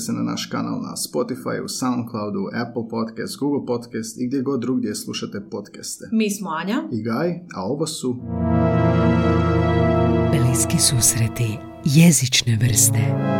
pretplatite se na naš kanal na Spotify, Soundcloudu, Apple Podcast, Google Podcast i gdje god drugdje slušate podcaste. Mi smo Anja. I Gaj, a ovo su... Bliski susreti jezične vrste.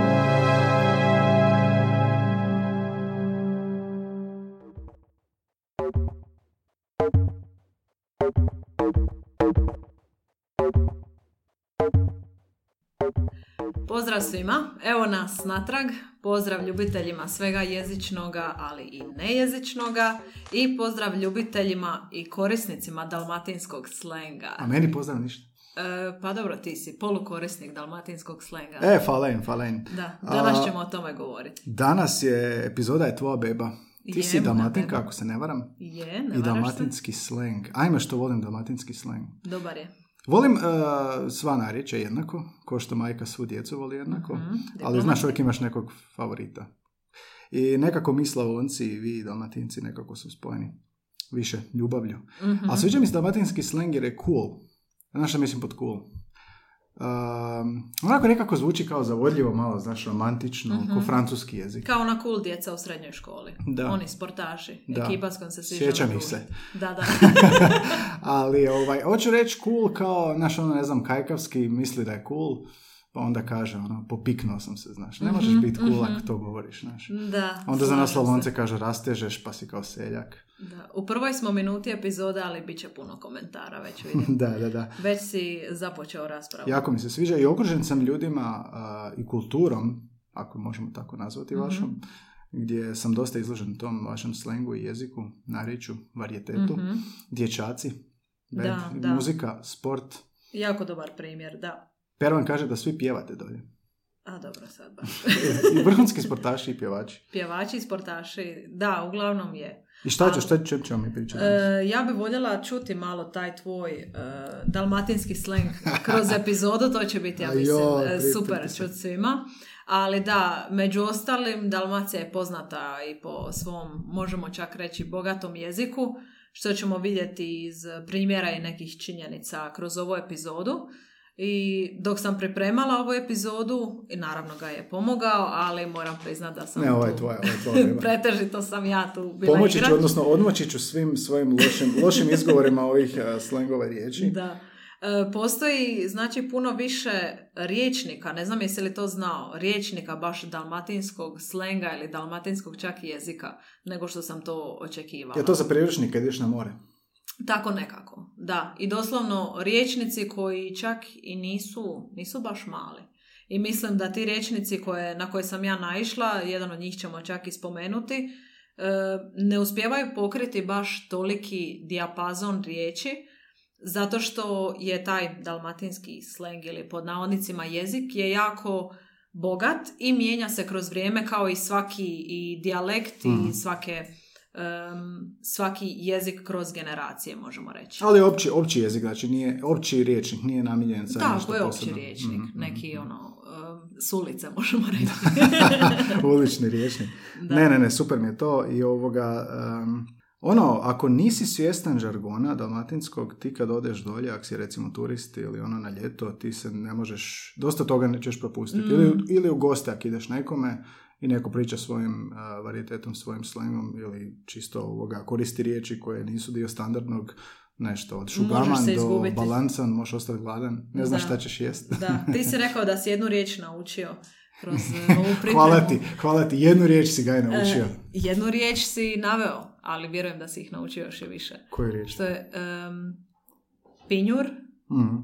Pozdrav svima, evo nas natrag. Pozdrav ljubiteljima svega jezičnoga, ali i nejezičnoga. I pozdrav ljubiteljima i korisnicima dalmatinskog slenga. A meni pozdrav ništa. E, pa dobro, ti si polukorisnik dalmatinskog slenga. E, falen, falen. Da, danas A- ćemo o tome govoriti. Danas je, epizoda je tvoja beba. Ti Je, si dalmatinka, ako se ne varam. Je, ne I se? dalmatinski sleng. Ajme što volim dalmatinski sleng. Dobar je. Volim uh, sva narječja jednako, ko što majka svu djecu voli jednako, Mhm, ali znaš uvijek imaš nekog favorita. I nekako mi Slavonci i vi dalmatinci nekako su spojeni više ljubavlju. Mhm. A sviđa mi se dalmatinski sleng jer je cool. Znaš šta mislim pod cool? Um, onako nekako zvuči kao zavodljivo malo, znaš, romantično, Mhm. ko francuski jezik. Kao na cool djeca u srednjoj školi. Da. Oni sportaši. Da. Ekipa s kojom se svi Sjećam ih se. Da, da. Ali, ovaj, hoću reći cool kao, znaš, ono, ne znam, kajkavski misli da je cool, pa onda kaže, ono, popiknuo sam se, znaš. Ne možeš Mhm, biti cool mhm. ako to govoriš, znaš. da. Onda za nas. Slavonce kaže, rastežeš, pa si kao seljak. Da. U prvoj smo minuti epizoda, ali bit će puno komentara, već vidim. da, da, da. Već si započeo raspravu. Jako mi se sviđa i okružen sam ljudima a, i kulturom, ako možemo tako nazvati Mhm. vašom, gdje sam dosta izložen tom vašem slengu i jeziku, narječju, varijetetu, Mhm. dječaci, band, Da, da. muzika, sport. Jako dobar primjer, da. Pervan kaže da svi pjevate dolje. A dobro sad baš. I vrhunski sportaši i pjevači. Pjevači i sportaši, da, uglavnom je. I šta ćeš, šta ćemo mi pričati? E, ja bi voljela čuti malo taj tvoj e, dalmatinski sleng kroz epizodu, to će biti, ja mislim, joj, e, super čut svima. Ali da, među ostalim, Dalmacija je poznata i po svom, možemo čak reći, bogatom jeziku, što ćemo vidjeti iz primjera i nekih činjenica kroz ovu epizodu. I dok sam pripremala ovu epizodu, i naravno ga je pomogao, ali moram priznati da sam Ne, ovo je tu- tvoja, ovo je tvoja. Pretežito sam ja tu bila Pomoći ću, odnosno odmoći ću svim svojim lošim, lošim izgovorima ovih uh, slengova riječi. Da. E, Postoji znači puno više riječnika, ne znam jesi li to znao, riječnika baš dalmatinskog slenga ili dalmatinskog čak jezika, nego što sam to očekivala. Je to za priručnik kad ideš na more? Tako nekako, da. I doslovno riječnici koji čak i nisu, nisu baš mali. I mislim da ti riječnici koje, na koje sam ja naišla, jedan od njih ćemo čak i spomenuti, e, ne uspijevaju pokriti baš toliki dijapazon riječi, zato što je taj dalmatinski sleng ili pod navodnicima jezik je jako bogat i mijenja se kroz vrijeme kao i svaki i dijalekt Mhm. i svake em, svaki jezik kroz generacije, možemo reći. Ali opći, opći jezik, znači nije, opći riječnik nije namijenjen za Tako nešto je opći posebno. riječnik, Mhm, neki mhm. ono em, s ulice, možemo reći. Ulični riječnik. Da. Ne, ne, ne, super mi je to i ovoga... em, ono, ako nisi svjestan žargona dalmatinskog, ti kad odeš dolje, ako si recimo turist ili ono na ljeto, ti se ne možeš, dosta toga nećeš propustiti. Mm. Ili, ili u goste ako ideš nekome i neko priča svojim a, varijetetom, svojim slangom ili čisto ovoga, koristi riječi koje nisu dio standardnog nešto od šugaman do izgubiti. balansan, možeš ostati gladan, ne znaš šta ćeš jest. Da, ti si rekao da si jednu riječ naučio kroz e, ovu pripremu. hvala ti, hvala ti, jednu riječ si ga je E, naučio. jednu riječ si naveo, ali vjerujem da si ih naučio još i više. Koju riječ? Što je em, pinjur. Mhm.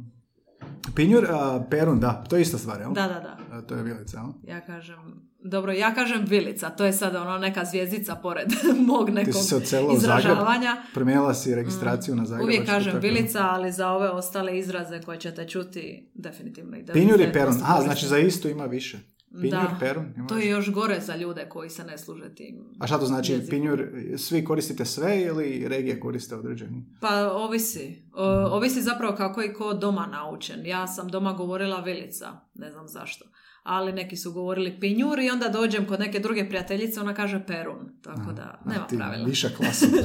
Pinjur, a, perun, da, to je ista stvar, jel? Da, da, da. A, to je vilica, jel? Ja kažem, dobro, ja kažem vilica, to je sada ono neka zvijezdica pored mog Ti nekog si se odselila u Zagreb, izražavanja. promijenila si registraciju na Zagreb. Mm. Uvijek kažem vilica, ali za ove ostale izraze koje ćete čuti, definitivno ide. Pinjur i perun, a, znači za isto ima više. Pinjur, Da. perun, ima To je još gore za ljude koji se ne služe tim. A šta to znači, jezikom. pinjur, svi koristite sve ili regije koriste određeni? Pa ovisi. O, ovisi zapravo kako je ko doma naučen. Ja sam doma govorila vilica, ne znam zašto. Ali neki su govorili pinjur i onda dođem kod neke druge prijateljice, ona kaže perun. Tako da, A, nema ti, pravila. Viša klasa.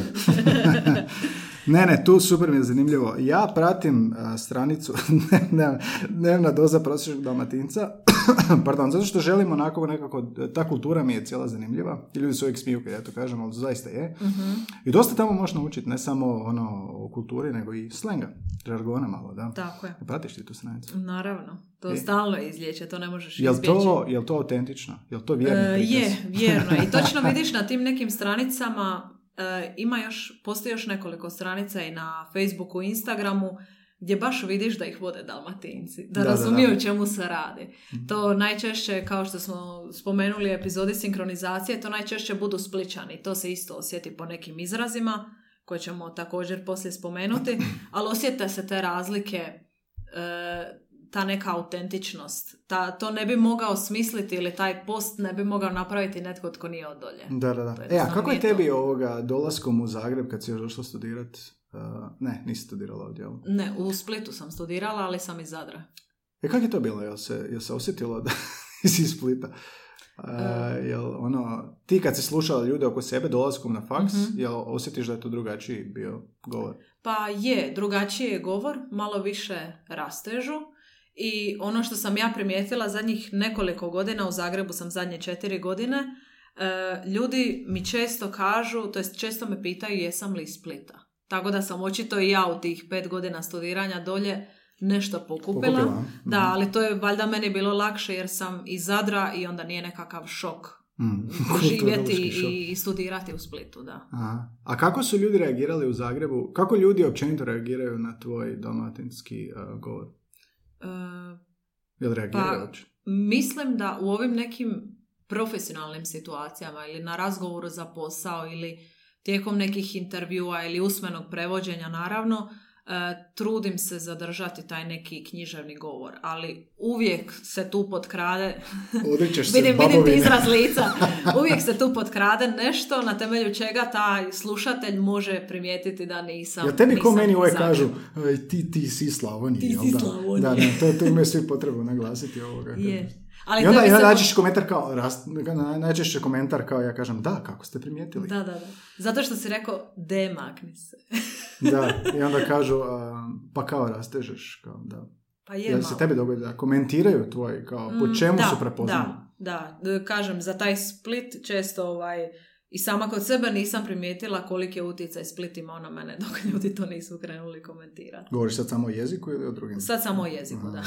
ne, ne, tu super mi je zanimljivo. Ja pratim a, stranicu dnevna, dnevna doza prosječnog dalmatinca, pardon, zato što želim onako nekako, ta kultura mi je cijela zanimljiva. I ljudi se uvijek smiju kad ja to kažem, ali zaista je. Mhm. I dosta tamo možeš naučiti, ne samo ono o kulturi, nego i slenga, žargona malo, da. Tako je. Pratiš ti tu stranicu? Naravno. To E. stalno izliječe, to ne možeš Jel izbjeći. to, jel to autentično? Jel to vjerni E, prikaz? je, vjerno. je. I točno vidiš na tim nekim stranicama, e, ima još, postoji još nekoliko stranica i na Facebooku i Instagramu, gdje baš vidiš da ih vode dalmatinci, da, Da, da, razumiju da. o čemu se radi. To najčešće, kao što smo spomenuli epizodi sinkronizacije, to najčešće budu spličani. To se isto osjeti po nekim izrazima, koje ćemo također poslije spomenuti, ali osjete se te razlike e, ta neka autentičnost. Ta, to ne bi mogao smisliti ili taj post ne bi mogao napraviti netko tko nije od dolje. Da, da, da. E, a kako je tebi to. ovoga dolaskom u Zagreb kad si još došla studirat? Uh, ne, nisi studirala ovdje? Ne, u Splitu sam studirala, ali sam iz Zadra. E, kako je to bilo? Jel se, jel se osjetilo da si iz Splita? Uh, E. jel ono, ti kad si slušala ljude oko sebe dolaskom na faks, Mhm. jel osjetiš da je to drugačiji bio govor? Pa je, drugačiji je govor, malo više rastežu i ono što sam ja primijetila zadnjih nekoliko godina, u Zagrebu sam zadnje četiri godine, e, ljudi mi često kažu, to jest često me pitaju jesam li iz Splita. Tako da sam očito i ja u tih pet godina studiranja dolje nešto pokupila. Pokupila? Da, Mhm. ali to je valjda meni bilo lakše jer sam iz Zadra i onda nije nekakav šok Mm. živjeti i, i studirati u Splitu, da. Aha. A kako su ljudi reagirali u Zagrebu? Kako ljudi općenito reagiraju na tvoj dalmatinski uh, govor? Jel reagiraju Pa? Mislim da u ovim nekim profesionalnim situacijama ili na razgovoru za posao ili tijekom nekih intervjua ili usmenog prevođenja naravno, trudim se zadržati taj neki književni govor, ali uvijek se tu potkrade, Odričeš se vidim, vidim ti izraz lica, uvijek se tu potkrade nešto na temelju čega taj slušatelj može primijetiti da nisam Ja tebi ko meni uvijek kažu, "Ej, ti, ti si Slavonije, Ti jel si da? Slavonije. Da, da, to, to imaju svi potrebu naglasiti ovoga. Je. Ali I onda, onda najčešće komentar kao, rast, na- najčešće komentar kao ja kažem, da, kako ste primijetili. Da, da, da. Zato što si rekao, demakni se. Da, i onda kažu, a, pa kao rastežeš, kao da. Pa je Jel malo. se tebi dogodi da komentiraju tvoj, kao, po Mm, čemu da, su prepoznali? Da, da. D- Kažem, za taj split često ovaj, i sama kod sebe nisam primijetila koliki je utjecaj split imao na mene dok ljudi to nisu krenuli komentirati. Govoriš sad samo o jeziku ili o drugim? Sad samo o jeziku, da.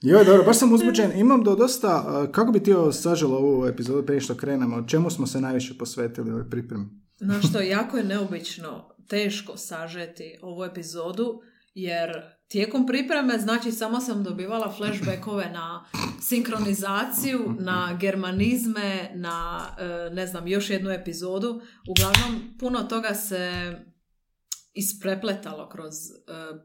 Joj, dobro, baš sam uzbuđen. Imam do dosta, kako bi ti ovo saželo ovu epizodu prije što krenemo? Čemu smo se najviše posvetili ovoj pripremi? Znaš što, jako je neobično teško sažeti ovu epizodu, jer tijekom pripreme, znači, samo sam dobivala flashbackove na sinkronizaciju, na germanizme, na, e, ne znam, još jednu epizodu. Uglavnom, puno toga se isprepletalo kroz, e,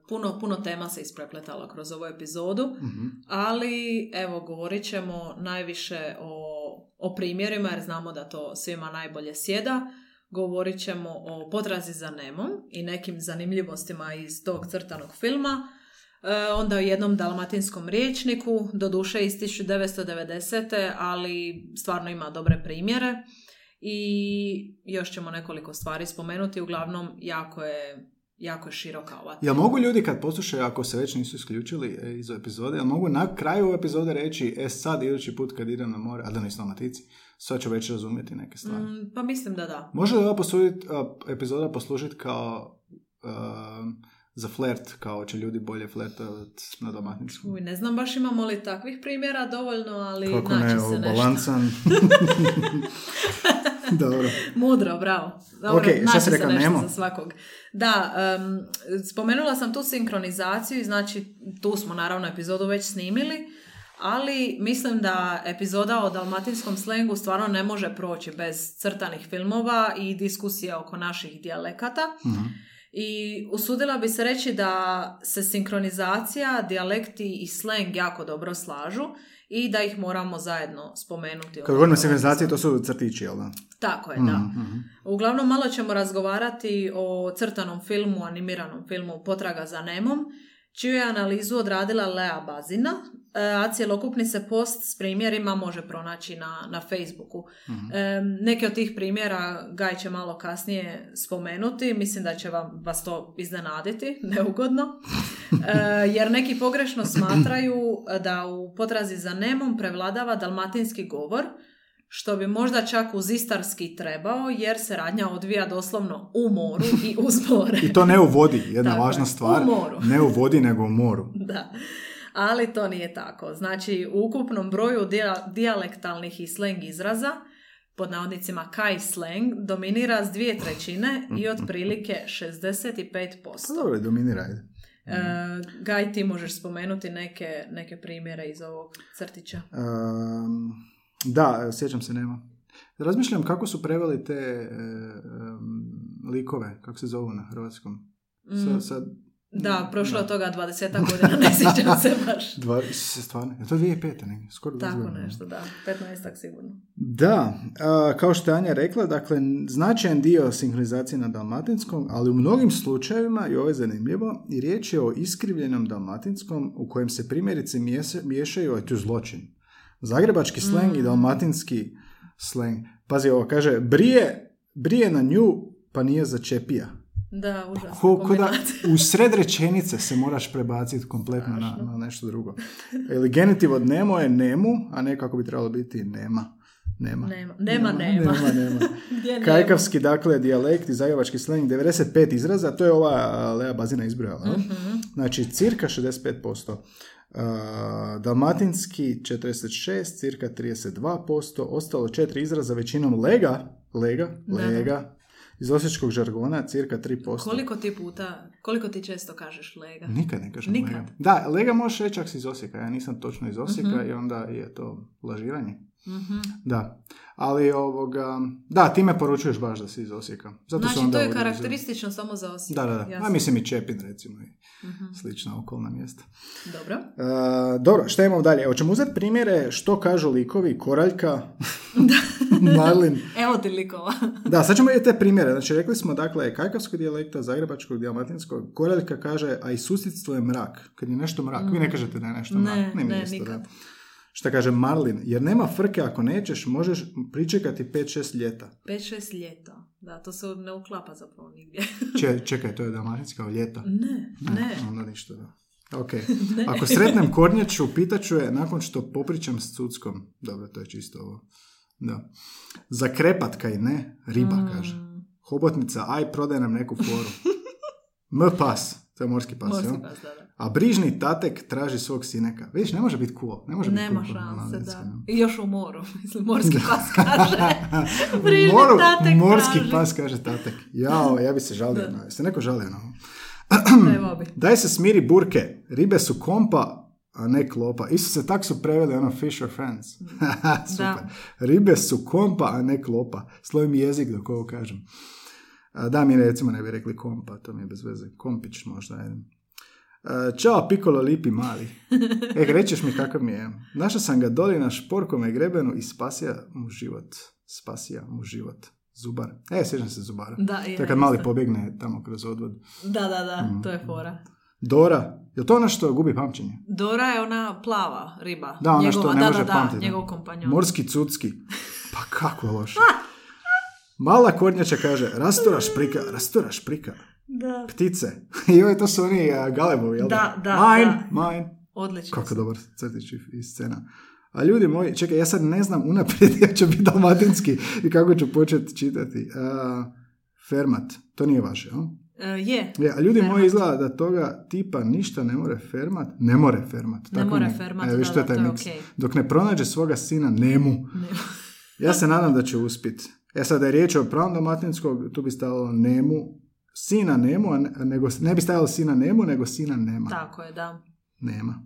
puno, puno tema se isprepletalo kroz ovu epizodu. Mhm. Ali, evo, govorit ćemo najviše o, o primjerima, jer znamo da to svima najbolje sjeda. Govorit ćemo o potrazi za Nemom i nekim zanimljivostima iz tog crtanog filma. E, onda u jednom dalmatinskom riječniku, doduše iz 1990. ali stvarno ima dobre primjere. I još ćemo nekoliko stvari spomenuti, uglavnom jako je jako je široka ova Jel mogu ljudi kad poslušaju, ako se već nisu isključili e, iz epizode, jel mogu na kraju epizode reći, e sad idući put kad idem na more, a da nisu Dalmatici, sad ću već razumjeti neke stvari. Mm, pa mislim da da. Može li ova posudit, a, epizoda poslužiti kao um, za flert, kao će ljudi bolje flertovati na dalmatinskom? Uj, ne znam baš imamo li takvih primjera dovoljno, ali Kako naći ne, se nešto. balansan. Dobro. Mudro, bravo. Dobro, Ok, šta si nešto Nemo? za svakog. Da, em, spomenula sam tu sinkronizaciju, i znači tu smo naravno epizodu već snimili, ali mislim da epizoda o dalmatinskom slengu stvarno ne može proći bez crtanih filmova i diskusije oko naših dijalekata. Mhm. I usudila bi se reći da se sinkronizacija, dijalekti i sleng jako dobro slažu i da ih moramo zajedno spomenuti. Kad govorimo o sinkronizaciji, to su crtići, jel da? Tako je, da. Mhm. Uglavnom malo ćemo razgovarati o crtanom filmu, animiranom filmu Potraga za Nemom, čiju je analizu odradila Lea Bazina, e, a cjelokupni se post s primjerima može pronaći na, na Facebooku. Mhm. E, neke od tih primjera Gaj će malo kasnije spomenuti, mislim da će vam, vas to iznenaditi, neugodno, E, jer neki pogrešno smatraju da u Potrazi za Nemom prevladava dalmatinski govor, što bi možda čak uz istarski trebao, jer se radnja odvija doslovno u moru i uz more. I to ne u vodi, jedna Tako važna stvar. u moru. Ne u vodi, nego u moru. Da, ali to nije tako. Znači, u ukupnom broju dija- dijalektalnih i sleng izraza, pod navodnicima kaj slang, dominira s dvije trećine i otprilike 65%. Pa dobro, dominira, ajde. E, Gaj, ti možeš spomenuti neke, neke primjere iz ovog crtića. Um, da, sjećam se, nema. Razmišljam kako su preveli te e, likove, kako se zovu na hrvatskom. Sa, Mm, sa, Da, prošlo je toga 20 godina, ne sjećam se baš. Dva, se stvarno, je to 2005. negdje, skoro 20 Tako godina. nešto, da. 15 sigurno. Da, a, kao što je Anja rekla, dakle, značajan dio sinhronizacije na dalmatinskom, ali u mnogim slučajevima, i ovo je zanimljivo, i riječ je o iskrivljenom dalmatinskom u kojem se primjerice miješaju, a to je zločin. Zagrebački sleng i Mm. dalmatinski sleng. Pazi ovo, kaže, brije, brije na nju, pa nije začepija. Da, užasno. Ko, ko da u sred rečenice se moraš prebaciti kompletno na, na nešto drugo. Ili genitiv od nemo je nemu, a ne kako bi trebalo biti nema. Nema. Nema, nema, nema. nema, nema. Kajkavski, dakle, dijalekt i zagrebački sleng, 95 izraza, to je ova Lea Bazina izbrojala. Mhm. Znači, cirka 65%. A, dalmatinski 46, cirka 32%, ostalo četiri izraza, većinom lega, lega, Da, da. lega, iz osječkog žargona, cirka 3%. Koliko ti puta, koliko ti često kažeš lega? Nikad ne kažem Nikad? lega. Da, lega možeš reći ako si iz Osijeka, ja nisam točno iz Osijeka Mhm. i onda je to lažiranje. Mhm. Da, ali ovoga, da, ti me poručuješ baš da si iz Osijeka. Zato Znači, to je karakteristično samo za Osijek. Da, da, da. Jasno. A mislim i Čepin recimo i Mhm. slična okolna mjesta. Dobro. E, dobro, šta imamo dalje? Hoćemo uzeti primjere što kažu likovi Koraljka, Marlin. Evo ti likova. Da, sad ćemo vidjeti te primjere. Znači, rekli smo, dakle, kajkavskog dijalekta, zagrebačkog, dalmatinskog. Koraljka kaže, a i susjedstvo je mrak. Kad je nešto mrak, vi ne kažete da je nešto mrak. Ne, ne, isto, nikad. da. Šta kaže Marlin, jer nema frke ako nećeš, možeš pričekati 5-6 ljeta. 5-6 ljeto. Da, to se ne uklapa zapravo nigdje. Če, čekaj, to je dalmatinska ljeto. Ne, ne. Onda ništa, da. Ok. Ako sretnem kornjaču, pitaću je nakon što popričam s cuckom. Dobro, to je čisto ovo. Da. Za krepat kaj ne, riba Mm, kaže. Hobotnica, aj prodaj nam neku foru. M pas, to je morski pas, Morski pas, da, da. A brižni tatek traži svog sineka. Vidiš, ne može biti cool. Ne može biti Nema cool, šanse, da. I još u moru. Mislim, morski pas kaže. Brižni moru, tatek morski traži. pas kaže tatek. Jao, ja bi se žalio na Se neko žalio na ovo? Daj se smiri burke. Ribe su kompa, a ne klopa. Isto se tak su preveli ono Fish or Friends. Super. Da. Ribe su kompa, a ne klopa. Slovi mi jezik dok ovo kažem. Da, mi recimo ne bi rekli kompa, to mi je bez veze. Kompić možda. E, Ćao, pikolo lipi mali. E, rećeš mi kakav mi je. Našao sam ga doli na šporkome grebenu i spasija mu život. Spasija mu život. Zubar. E, sjećam se Zubara. Da, To je, je kad mali isto. pobjegne tamo kroz odvod. Da, da, da, Mm. to je fora. Dora, Je to ono što gubi pamćenje? Dora je ona plava riba. Da, ona Njegova, što ne da, može da, da, pamtiti. njegov kompanjon. Morski cucki. Pa kako loše. Mala kornjača kaže, rastura šprika, rastura šprika. Da. Ptice. I ovo to su oni uh, galebovi, jel Da, da, Mine, mine. Odlično. Kako dobar crtić i- scena. A ljudi moji, čekaj, ja sad ne znam unaprijed ja će biti dalmatinski i kako ću početi čitati. Uh, fermat, to nije vaše, jel? E, je. Je, a ljudi Fermat. moji izgleda da toga tipa ništa ne more fermat, ne more fermat. Ne tako more mi- fermat, E, viš, da, to je da, taj to je miks. okej. Dok ne pronađe svoga sina Nemu. Ne. Ja se nadam da će uspit. E sad da je riječ o pravom dalmatinskog, tu bi stajalo Nemu, sina Nemu, a ne, nego, ne bi stajalo sina Nemu, nego sina Nema. Tako je, da. Nema.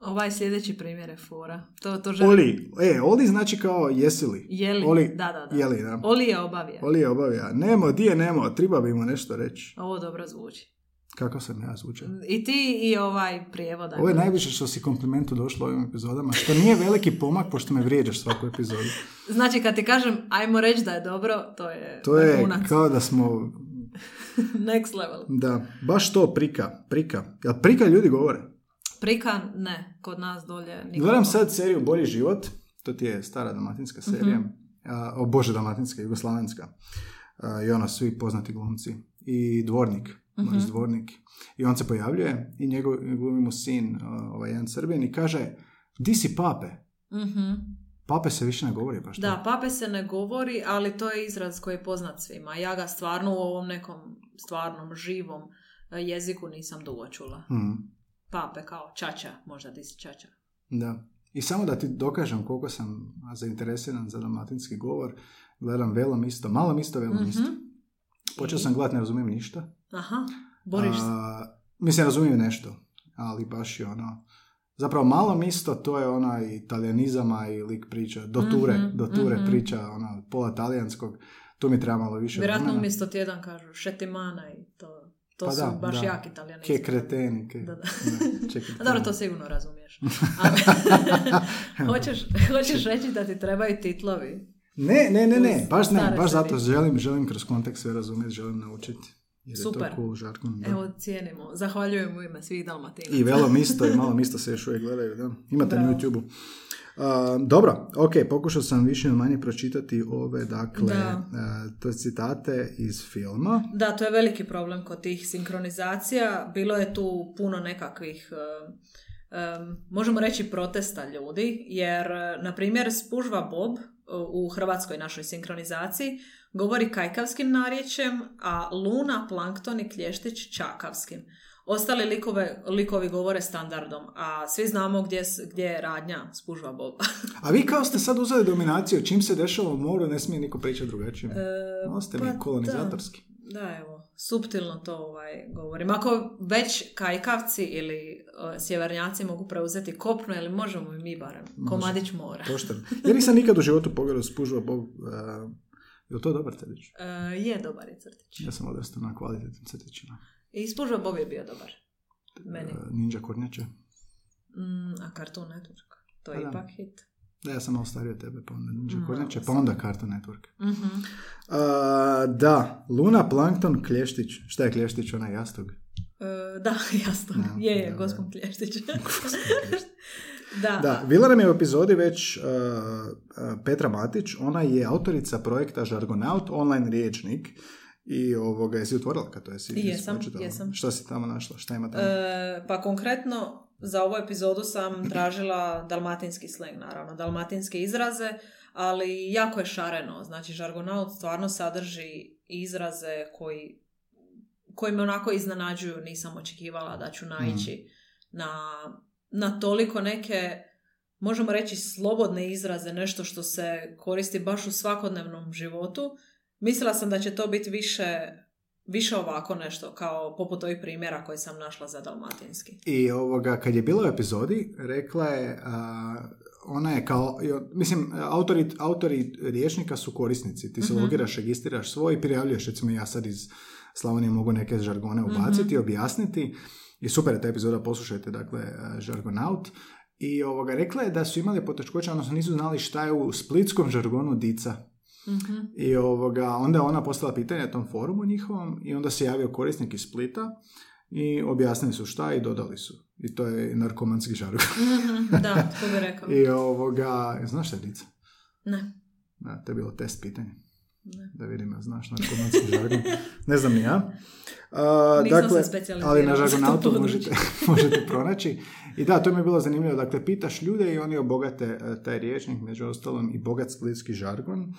Ovaj sljedeći primjer je fora. To, to želim. Oli, e, Oli znači kao jesi li. Jeli. Oli, Da, da, da. Jeli, da. Oli je obavio. Oli je obavija. Nemo, di je Nemo? Treba bi mu nešto reći. Ovo dobro zvuči. Kako sam ja zvučan? I ti i ovaj prijevod. Ovo je najviše što si komplimentu došlo ovim epizodama, što nije veliki pomak pošto me vrijeđaš svaku epizodu. Znači, kad ti kažem, ajmo reći da je dobro, to je To je vrhunac. kao da smo, Next level. da, baš to prika, prika. Jel prika ljudi govore? Prika, ne. Kod nas dolje nikako. Gledam sad seriju Bolji život, to ti je stara dalmatinska serija, Mhm. a, o bože dalmatinska, jugoslavenska, i ona svi poznati glumci. I Dvornik, Mhm. Boris Dvornik. I on se pojavljuje i njegov, glumi mu sin, a, ovaj jedan Srbin, i kaže, di si pape? Mhm. Pape se više ne govori baš Da, pape se ne govori, ali to je izraz koji je poznat svima. Ja ga stvarno u ovom nekom stvarnom, živom e, jeziku nisam dugo čula. Mhm. Pape kao čača, možda ti si čača. Da. I samo da ti dokažem koliko sam zainteresiran za dalmatinski govor, gledam velom isto, malo isto, velom Mhm. isto. Počeo sam gledati, ne razumijem ništa. Aha, boriš se. A, mislim, razumijem nešto, ali baš je ono... Zapravo malo isto, to je onaj italijanizama i lik priča, do ture, Mhm, do ture mhm. priča, ono, pola talijanskog, tu mi treba malo više Vjerojatno vremena. umjesto tjedan kažu šetimana i to, to Pa su da, baš da. jak italijani. Ke kreteni, ke... Da, da. ne, dobro, to sigurno razumiješ. Ali- hoćeš, hoćeš reći da ti trebaju titlovi? Ne, ne, ne, ne, baš ne, baš zato želim, želim kroz kontekst sve razumjeti, želim naučiti. Jer je Super. to cool žargon. da. Evo, cijenimo. Zahvaljujem u ime svih dalmatinaca. I velom isto i malo isto se još uvijek gledaju, da. Imate na Bravo. YouTube-u. A, dobro, ok, pokušao sam više ili manje pročitati ove, dakle, to citate iz filma. Da, to je veliki problem kod tih sinkronizacija. Bilo je tu puno nekakvih, um, um, možemo reći, protesta ljudi, jer, uh, na primjer, Spužva Bob uh, u hrvatskoj našoj sinkronizaciji govori kajkavskim narječjem, a Luna, Plankton i Klještić čakavskim. Ostali likove, likovi govore standardom, a svi znamo gdje, gdje je radnja Spužva Boba. A vi kao ste sad uzeli dominaciju, čim se dešava u moru, ne smije niko pričati drugačije. E, ste pa mi kolonizatorski. Da, da, evo, suptilno to ovaj, govorim. Ako već kajkavci ili uh, sjevernjaci mogu preuzeti kopno, ili možemo i mi barem, komadić mora. Pošteno. Ja nisam nikad u životu pogledao spužva Bob. Uh, je li to dobar crtić? E, je dobar je crtić. Ja sam odrastao na kvalitetnim crtićima. I Spužva Bob je bio dobar. Meni. Uh, Ninja Kornjače. Mm, a Cartoon Network. To je Pa da. ipak hit. Da, ja sam malo stariji od tebe, pa onda Ninja Kornjače, pa onda Cartoon Network. Mhm. Uh, da, Luna, Plankton, Klještić. Šta je Klještić, onaj jastog? E, da, jasno. Da, je, je, da, gospon. Klještić. da. Da, bila nam je u epizodi već uh, uh, Petra Matić, ona je autorica projekta Žargonaut, online riječnik. I ovoga, jesi otvorila kad to jesi? Jesam, jesam. Šta si tamo našla? Šta ima tamo? E, pa konkretno za ovu epizodu sam tražila dalmatinski sleng, naravno, dalmatinske izraze, ali jako je šareno. Znači, žargonaut stvarno sadrži izraze koji, koji me onako iznenađuju. Nisam očekivala da ću naići na, na toliko neke, možemo reći, slobodne izraze, nešto što se koristi baš u svakodnevnom životu. Mislila sam da će to biti više više ovako nešto, kao poput ovih primjera koje sam našla za dalmatinski. I ovoga, kad je bila u epizodi, rekla je, a, ona je kao, mislim, autori, autori riječnika su korisnici. Ti se Mhm. logiraš, registriraš svoj i prijavljuješ, recimo ja sad iz Slavonije mogu neke žargone ubaciti, Mhm. objasniti. I super je ta epizoda, poslušajte, dakle, žargonaut. I ovoga, rekla je da su imali poteškoća, odnosno nisu znali šta je u splitskom žargonu dica. Mhm. I ovoga, onda je ona postala pitanje na tom forumu njihovom i onda se javio korisnik iz Splita i objasnili su šta i dodali su. I to je narkomanski žargon. Mhm, da, tko bi rekao. I ovoga, znaš šta je Dica? Ne. Da, to je bilo test pitanje. Ne. Da vidim, jel znaš narkomanski žargon. Ne znam ni ja. Nisam dakle, se ali na područje. možete, možete pronaći. I da, to mi je bilo zanimljivo. Dakle, pitaš ljude i oni obogate e, taj riječnik, među ostalom i bogat splitski žargon.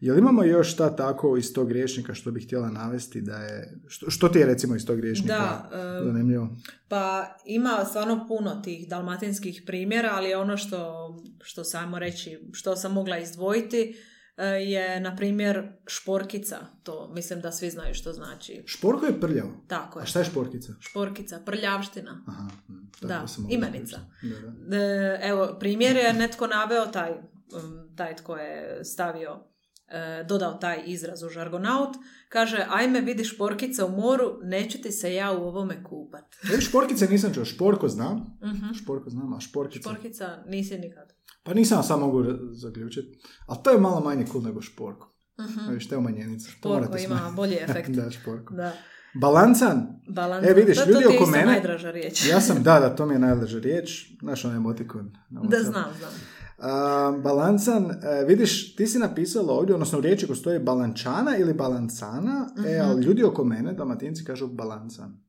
Jel imamo još šta tako iz tog riječnika što bih htjela navesti da je... Što, što ti je recimo iz tog riječnika Da, e, zanimljivo? Pa ima stvarno puno tih dalmatinskih primjera, ali ono što, što samo reći, što sam mogla izdvojiti je, na primjer, šporkica. To mislim da svi znaju što znači. Šporko je prljavo. Tako A je. šta je šporkica? Šporkica, prljavština. Aha, hm, tako Da, imenica. Da, da. E, Evo, primjer je netko naveo taj, um, taj tko je stavio, e, dodao taj izraz u žargonaut, kaže, ajme vidi šporkica u moru, neću ti se ja u ovome kupat. E, šporkice nisam čuo, šporko znam. Mhm. Šporko znam, a šporkica? Šporkica nisi nikad. Pa nisam sam mogu zaključiti. Ali to je malo manje cool nego šporko. Mhm. Viš, to je umanjenica. Šporko ima bolji efekt. da, šporko. Da. Balancan. Balans. E, vidiš, to, to ljudi oko mene- najdraža riječ. Ja sam, da, da, to mi je najdraža riječ. Znaš onaj emotikon. da, znam, znam. A, balancan, e, vidiš, ti si napisala ovdje, odnosno u riječi ko stoji balančana ili balancana, e, Mhm. ali ljudi oko mene, dalmatinci, kažu balancan.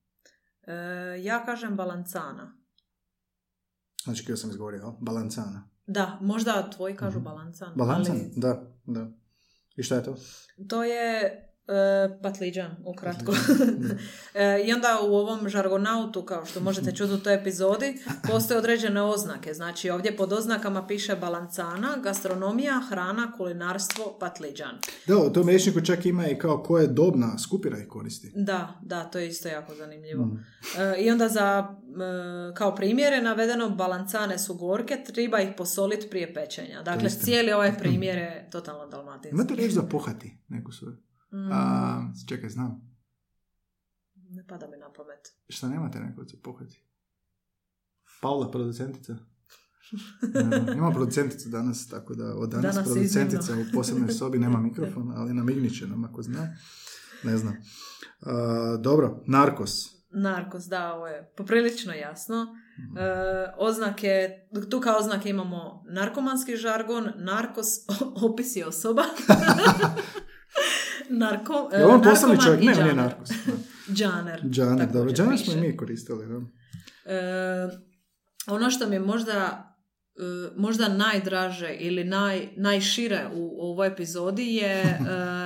E, ja kažem balancana. Znači, kada sam izgovorio, balancana. Da, možda tvoji kažu Mhm. balancan. Balancan, ali da, da. I šta je to? To je e, patliđan, ukratko. E, I onda u ovom žargonautu, kao što možete čuti u toj epizodi, postoje određene oznake. Znači ovdje pod oznakama piše balancana, gastronomija, hrana, kulinarstvo, patliđan. Da, u tom rječniku čak ima i kao koja dobna skupina ih koristi. Da, da, to je isto jako zanimljivo. Mm. E, I onda za, e, kao primjer je navedeno balancane su gorke, treba ih posoliti prije pečenja. Dakle, cijeli ovaj primjer je totalno dalmatinski. Imate riječ za pohati neku svoju? Mm, A, čekaj, znam. ne pada mi na pamet. Šta nemate neko za pohati? Paula, producentica? Ne Ima producenticu danas, tako da od danas, Danas producentica u posebnoj sobi nema mikrofon, ali namignit će nam ako zna. Ne znam. A, dobro, narkos. Narkos, da, ovo je poprilično jasno. E, oznake, tu kao oznake imamo narkomanski žargon, narkos, opisi osoba. Narko, e, Je on poslovni narkoman čovjek? Ne, on je narkos. Džaner. Džaner, dobro. Džaner smo i mi koristili, da. E, ono što mi je možda e, možda najdraže ili naj, najšire u ovoj epizodi je e,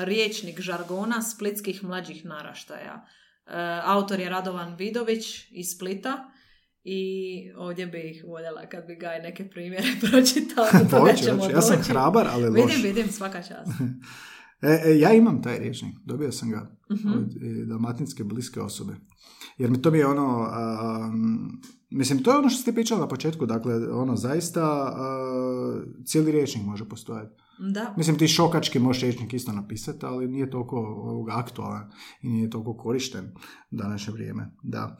riječnik žargona splitskih mlađih naraštaja. E, autor je Radovan Vidović iz Splita i ovdje bih voljela kad bi ga i neke primjere pročitao. ćemo hoće. Ja sam hrabar, ali loš. Vidim, vidim, svaka čast. E, e, ja imam taj rječnik, dobio sam ga Mhm. od e, dalmatinske bliske osobe. Jer mi to mi je ono, um, mislim, to je ono što ste pričali na početku, dakle, ono, zaista uh, cijeli rječnik može postojati. Da. Mislim, ti šokački možeš rječnik isto napisati, ali nije toliko ovoga, aktualan i nije toliko korišten u današnje vrijeme. Da.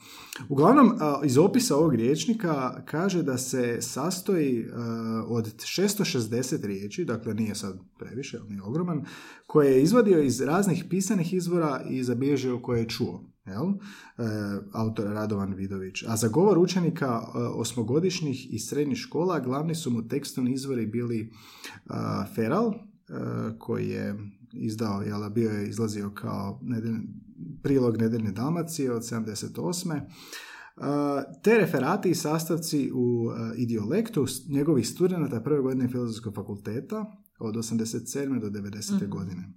Uglavnom, a, iz opisa ovog rječnika kaže da se sastoji a, od 660 riječi, dakle nije sad previše, ali nije ogroman, koje je izvadio iz raznih pisanih izvora i zabilježio koje je čuo. Jel? E, autor Radovan Vidović. A za govor učenika e, osmogodišnjih i srednjih škola glavni su mu tekstovni izvori bili a, Feral, e, koji je izdao, jel, bio je izlazio kao nedelj- prilog Nedeljne Dalmacije od 78. A, te referati i sastavci u a, idiolektu s- njegovih studenata prve godine Filozofskog fakulteta od 87. do 90. Mhm. godine.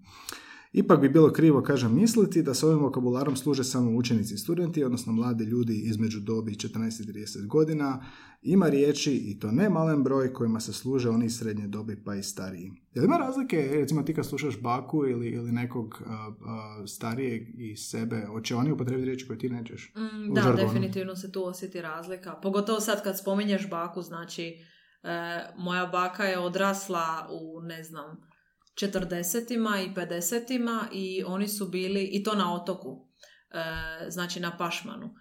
Ipak bi bilo krivo, kažem, misliti da s ovim vokabularom služe samo učenici i studenti, odnosno mladi ljudi između dobi 14 i 30 godina. Ima riječi, i to ne malen broj, kojima se služe oni iz srednje dobi pa i stariji. Jel ima razlike, recimo ti kad slušaš baku ili, ili nekog a, a, starijeg i sebe, hoće oni upotrebiti riječi koje ti nećeš? Mm, da, žargonu. definitivno se tu osjeti razlika. Pogotovo sad kad spominješ baku, znači e, moja baka je odrasla u, ne znam, 40-ima i 50-ima i oni su bili, i to na otoku, e, znači na Pašmanu.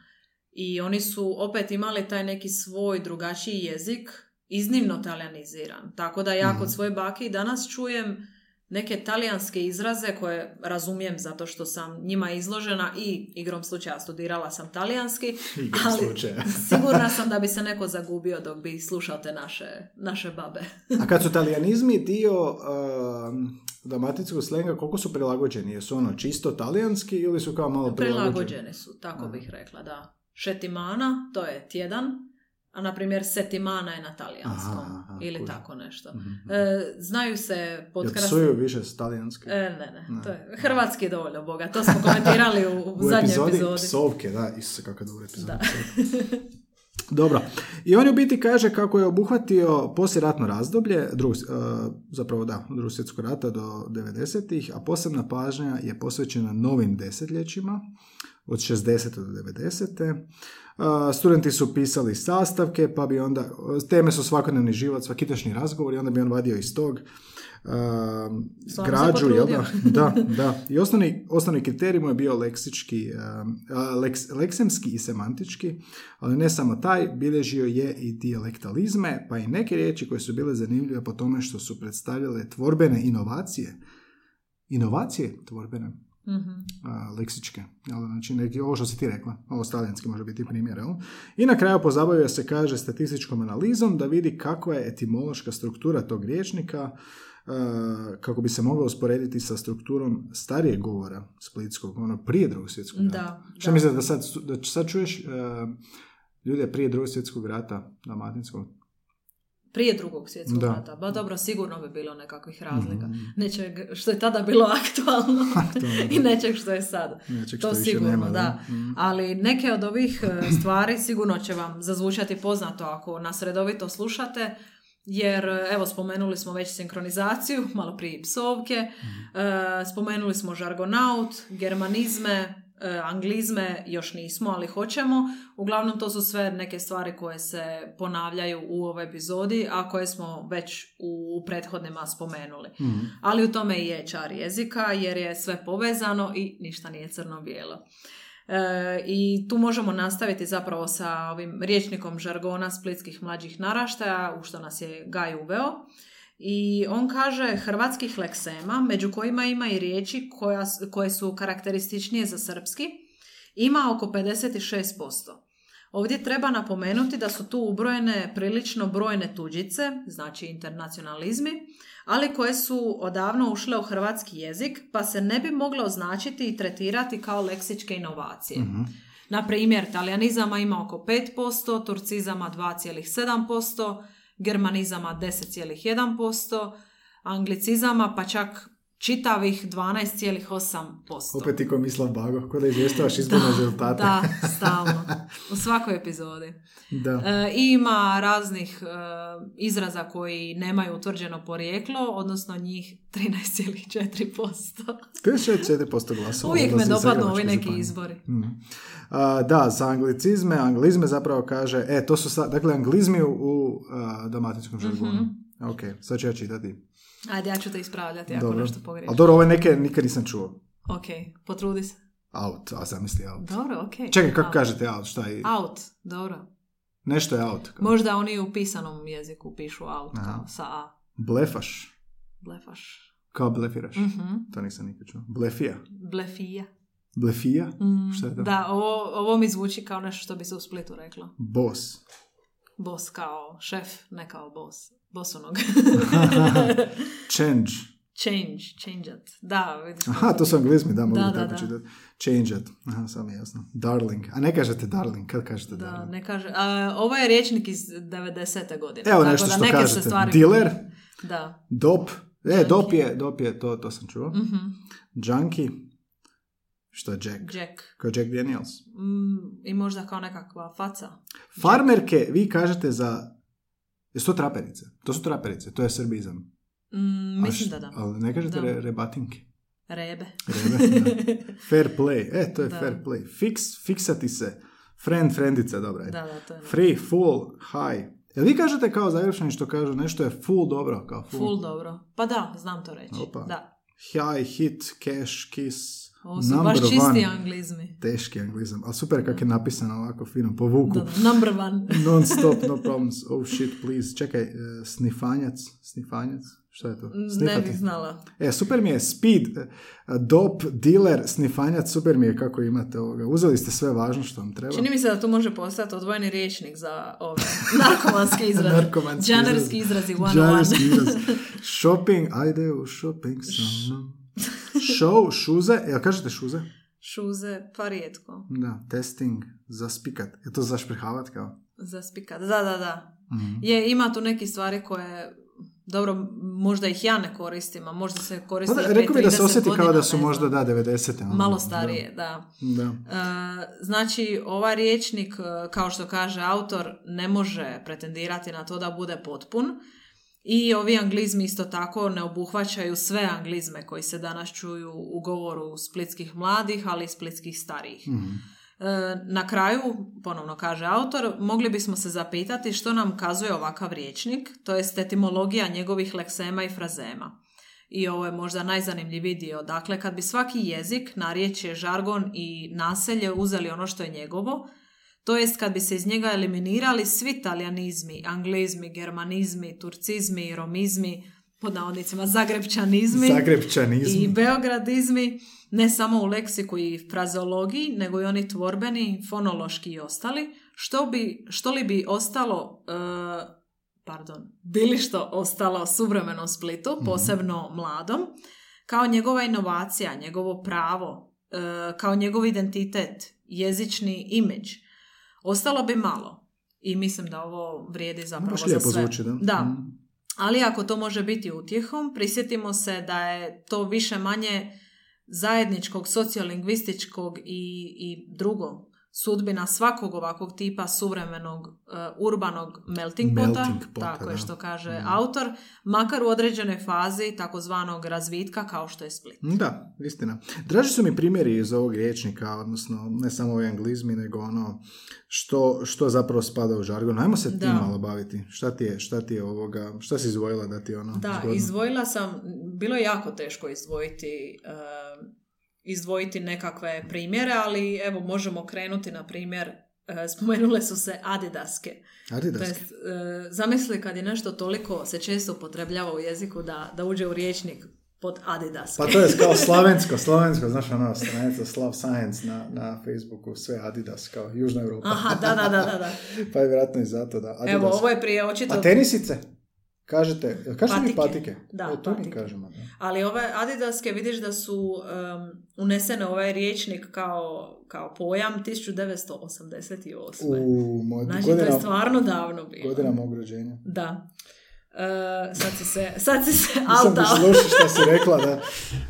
I oni su opet imali taj neki svoj drugačiji jezik, iznimno talijaniziran. Tako da ja Mhm. kod svoje bake i danas čujem neke talijanske izraze koje razumijem zato što sam njima izložena i igrom slučaja studirala sam talijanski, Igrom ali slučaja. sigurna sam da bi se neko zagubio dok bi slušao te naše, naše babe. A kad su talijanizmi dio um, dalmatinskog slenga, koliko su prilagođeni? Jesu ono čisto talijanski ili su kao malo prilagođeni? Prilagođene su, tako bih rekla, da. Šetimana, to je tjedan, a na primjer setimana je na talijanskom. Aha, aha, ili kužim. tako nešto. Mhm. E, znaju se Jel podkrasti... psuju više s talijanski? E, ne, ne, Ne. to je hrvatski dovoljno, Boga. To smo komentirali u, u, U zadnjoj epizodi, epizodi. psovke, da, isuse epizoda. Da. psovke. Dobro. I on u biti kaže kako je obuhvatio poslijeratno razdoblje, drugog, e, zapravo da, drugog svjetskog rata do 90-ih, a posebna pažnja je posvećena novim desetljećima, od 60. do 90. E, studenti su pisali sastavke, pa bi onda, teme su svakodnevni život, svakitašnji razgovor i onda bi on vadio iz tog se građu, jel da? Da, da. I osnovni, osnovni kriterij mu je bio leksički, a, leks, leksemski i semantički, ali ne samo taj, bilježio je i dijalektalizme, pa i neke riječi koje su bile zanimljive po tome što su predstavljale tvorbene inovacije. Inovacije tvorbene, Mhm. a, leksičke. Jel? Znači, neki, ovo što si ti rekla, ovo talijanski može biti primjer. Jel? I na kraju pozabavio se, kaže, statističkom analizom da vidi kakva je etimološka struktura tog riječnika, a, kako bi se mogla usporediti sa strukturom starijeg govora splitskog, ono prije drugog svjetskog rata. Da, Šta da. misliš da sad, da sad čuješ e, ljude prije drugog svjetskog rata dalmatinskog? Prije drugog svjetskog Da. rata. Ba dobro, sigurno bi bilo nekakvih razlika. Mhm. Nečeg što je tada bilo aktualno i da. nečeg što je sad. Nečeg To što više sigurno, nema, da. Mhm. Ali neke od ovih e, stvari sigurno će vam zazvučati poznato ako nas redovito slušate, jer e, evo spomenuli smo već sinkronizaciju, malo prije psovke, Mhm. e, spomenuli smo žargonaut, germanizme, anglizme još nismo, ali hoćemo. Uglavnom to su sve neke stvari koje se ponavljaju u ovoj epizodi, a koje smo već u prethodnima spomenuli. Mhm. Ali u tome i je čar jezika jer je sve povezano i ništa nije crno-bijelo. E, I tu možemo nastaviti zapravo sa ovim riječnikom žargona splitskih mlađih naraštaja, u što nas je Gaj uveo. I on kaže hrvatskih leksema, među kojima ima i riječi koja, koje su karakterističnije za srpski, ima oko 56%. Ovdje treba napomenuti da su tu ubrojene prilično brojne tuđice, znači internacionalizmi, ali koje su odavno ušle u hrvatski jezik, pa se ne bi mogle označiti i tretirati kao leksičke inovacije. Mhm. Na primjer, talijanizama ima oko 5%, turcizama 2,7%, germanizama 10,1%, anglicizama pa čak čitavih 12,8%. Opet ti ko Mislav Bago, ko da izvještavaš izborne rezultate. Da, stalno. U svakoj epizodi. Da. E, ima raznih e, izraza koji nemaju utvrđeno porijeklo, odnosno njih 13,4%. 54% glasova. Uvijek me dopadnu ovi neki županije. izbori. Mhm. A, da, za anglicizme, anglizme zapravo kaže, e, to su, sa, dakle, anglizmi u, a, dalmatinskom žargonu. Mhm. Ok, sad ću ja čitati. Ajde, ja ću te ispravljati ako Dobro. nešto Ali pogriješim. dobro, ove neke nikad nisam čuo. Ok, potrudi se. Out, a zamisli out. Dobro, ok. Čekaj, kako Out. kažete out, šta je? Out, dobro. Nešto je out. kao. Možda oni u pisanom jeziku pišu out, Aha. kao sa a. Blefaš. Blefaš. Kao blefiraš. Mhm. To nisam nikad čuo. Blefija. Blefija. Blefija? Mm, Šta je to? Da, ovo, ovo mi zvuči kao nešto što bi se u Splitu reklo. Bos. Bos kao šef, ne kao bos. Bosonog. Change. Change, change it. Da, vidiš. Aha, to su anglizmi, da, mogu Da, tako da, da. čitati. Change it. Aha, sam je jasno. Darling. A ne kažete darling, kad kažete Da, darling? ne kaže. A, ovo je riječnik iz 90. godine. Evo tako nešto da što neke kažete. stvari- Dealer? Da. Dop. E, dop je, dop je, to, to sam čuo. Mhm. Junkie. Što je Jack? Jack. Kao Jack Daniels. Mm, I možda kao nekakva faca. Farmerke, vi kažete za... Jesu to traperice? To su traperice, to je srbizam. Mm, mislim da da. Ali ne kažete Da. re, rebatinke. Rebe. Rebe, da. Fair play. E, to je Da. fair play. Fix, fiksati se. Friend, friendica, dobra je. Da, da, to je. Free, full, high. Jel vi kažete kao zagrepšani što kažu nešto je full dobro? Kao full. Full dobro. Pa da, znam to reći. Opa. Da. High, hit, cash, kiss. Ovo su Number baš čisti one. anglizmi. Teški anglizam, ali super kak je napisano ovako fino, povuku. Da, da, number one. Non stop, no problems. Oh shit, please. Čekaj, e, snifanjac, snifanjac, šta je to? ne Snifati. bih znala. E, super mi je speed, e, dop, dealer, snifanjac, super mi je kako imate ovoga. Uzeli ste sve važno što vam treba. Čini mi se da tu može postati odvojeni riječnik za ove narkomanske izraze. Narkomanski Džanerski izraz. izrazi one Džanerski one. izraz. Shopping, ajde u shopping sa mnom. Show, šuze, jel kažete šuze? Šuze, pa rijetko. Da, testing, zaspikat. Je to zašprihavat kao? Za spikat. Da, da, da. Mhm. Je, ima tu neki stvari koje, dobro, možda ih ja ne koristim, a možda se Pa koriste prije rekao bi da se 30 osjeti kao da su ne možda, da, 90. ono. Malo starije, da. Da. E, znači, ovaj riječnik, e, kao što kaže autor, ne može pretendirati na to da bude potpun. I ovi anglizmi isto tako ne obuhvaćaju sve anglizme koji se danas čuju u govoru splitskih mladih, ali i splitskih starijih. Mhm. E, Na kraju, ponovno kaže autor, mogli bismo se zapitati što nam kazuje ovakav riječnik, to jest etimologija njegovih leksema i frazema. I ovo je možda najzanimljiviji dio. Dakle, kad bi svaki jezik, narječje, žargon i naselje uzeli ono što je njegovo, to jest kad bi se iz njega eliminirali svi talijanizmi, anglizmi, germanizmi, turcizmi, romizmi, pod navodnicima zagrebčanizmi, Zagrebčanizm. i beogradizmi, ne samo u leksiku i frazeologiji, nego i oni tvorbeni, fonološki i ostali, što, bi, što li bi ostalo, e, pardon, bili što ostalo suvremenom Splitu, posebno mladom, kao njegova inovacija, njegovo pravo, e, kao njegov identitet, jezični imidž. Ostalo bi malo. I mislim da ovo vrijedi zapravo Baš za sve. zvuči, da. Da. Mhm. Ali ako to može biti utjehom, prisjetimo se da je to više manje zajedničkog, sociolingvističkog i, i drugo sudbina svakog ovakvog tipa suvremenog e, urbanog melting pota, Melting pota, tako je da. što kaže Mhm. autor, makar u određenoj fazi takozvanog razvitka kao što je Split. Da, istina. Draži su mi primjeri iz ovog riječnika, odnosno ne samo ovi anglizmi, nego ono što, što zapravo spada u žargon. Ajmo se tim Da. malo baviti. Šta ti je, šta ti je ovoga, šta si izvojila da ti je ono Da, zgodno? izdvojila sam, bilo je jako teško izdvojiti e, izdvojiti nekakve primjere, ali evo možemo krenuti na primjer, e, spomenule su se adidaske. To Adidas. jest, e, zamisli kad je nešto toliko se često upotrebljava u jeziku da, da uđe u riječnik pod adidaske. Pa to je kao slavensko, slavensko, znaš ono, stranica Slav Science na, na Facebooku, sve Adidas, kao Južna Europa. Aha, da, da, da, da. da. pa je vjerojatno i zato da Adidas. Evo, ovo je prije očito... A tenisice? Kažete, kažete Patike. patike? Da, o, to mi patike. kažemo. Da. Ali ove adidaske vidiš da su um, unesene ovaj riječnik kao, kao pojam 1988. U, moj, Znači, godina, to je stvarno davno bilo. godina mog rođenja. Da. E, sad si se, sad si se Nisam altao. slušao šta si rekla, da.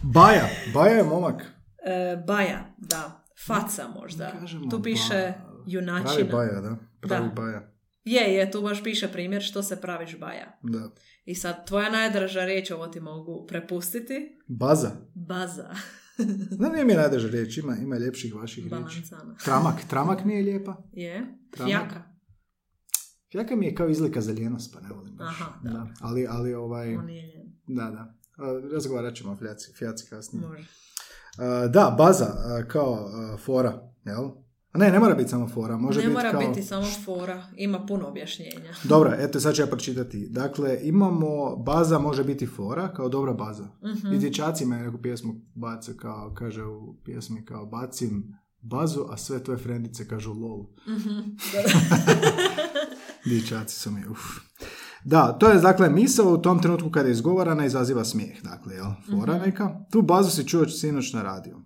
Baja, Baja je momak. E, baja, da. Faca možda. Kažemo tu piše ba- Pravi junačina. Baja, da. Pravi Da. Baja. Je, je, tu baš piše primjer što se praviš baja. Da. I sad, tvoja najdraža riječ, ovo ti mogu prepustiti. Baza. Baza. Da, nije mi najdraža riječ, ima, ima ljepših vaših riječi. Tramak, tramak mi je lijepa. Je. Tramak. Fjaka. Fjaka mi je kao izlika za ljenost, pa ne volim baš. Aha, da. Ali, ali ovaj, On je njen. da, da. Razgovarat ćemo o fjaci, fjaci kasnije. Može. Da, baza, kao fora, jel? A ne, ne mora biti samo fora, može ne biti mora kao... biti samo fora, ima puno objašnjenja. Dobro, eto sad ću ja pročitati. Dakle, imamo, baza može biti fora, kao dobra baza. Mhm. I dječaci me neku pjesmu bace kao, kaže u pjesmi kao bacim bazu, a sve tvoje frendice kažu lol. Mhm. Dječaci su mi, uf. Da, to je dakle misao u tom trenutku kada je izgovarana izaziva smijeh, dakle, jel, fora Mhm. neka. Tu bazu si čuo sinoć na radiju.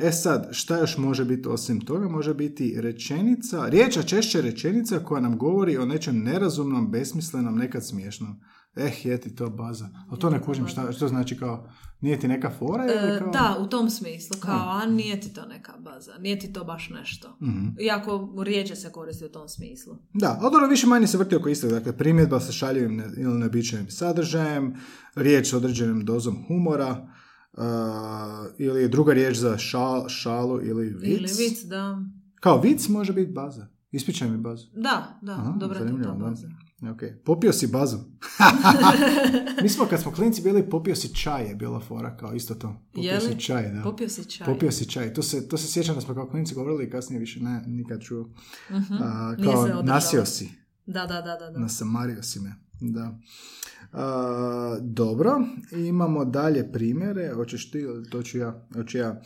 E sad, šta još može biti osim toga? Može biti rečenica, riječ, a češće rečenica koja nam govori o nečem nerazumnom, besmislenom, nekad smiješnom. Eh, je ti to baza. A to ne kužim, šta, što znači kao, nije ti neka fora ili E, kao... da, u tom smislu, kao, a nije ti to neka baza, nije ti to baš nešto. Mhm. Iako riječe se koristi u tom smislu. Da, dobro, više manje se vrti oko istog. Dakle, primjedba sa šaljivim ili neobičajnim sadržajem, riječ s određenom dozom humora, uh, ili druga riječ za šal, šalu ili vic. Ili vic, da. Kao vic može biti baza. Ispričaj mi bazu. Da, da, Aha, dobra ti da. baza. Ok. Popio si bazu. Mi smo kad smo klinci bili popio si čaj je bila fora kao isto to. Popio Je li? si čaj, da. Popio si čaj. Popio si čaj. To se, to se sjećam da smo kao klinci govorili i kasnije više ne, nikad čuo. Mhm. A, Nije kao nasio si. Da, da, da, da. da. Nasamario si me. Da. Dobro. Imamo dalje primjere. Hoćeš ti to ću ja? Hoću ja.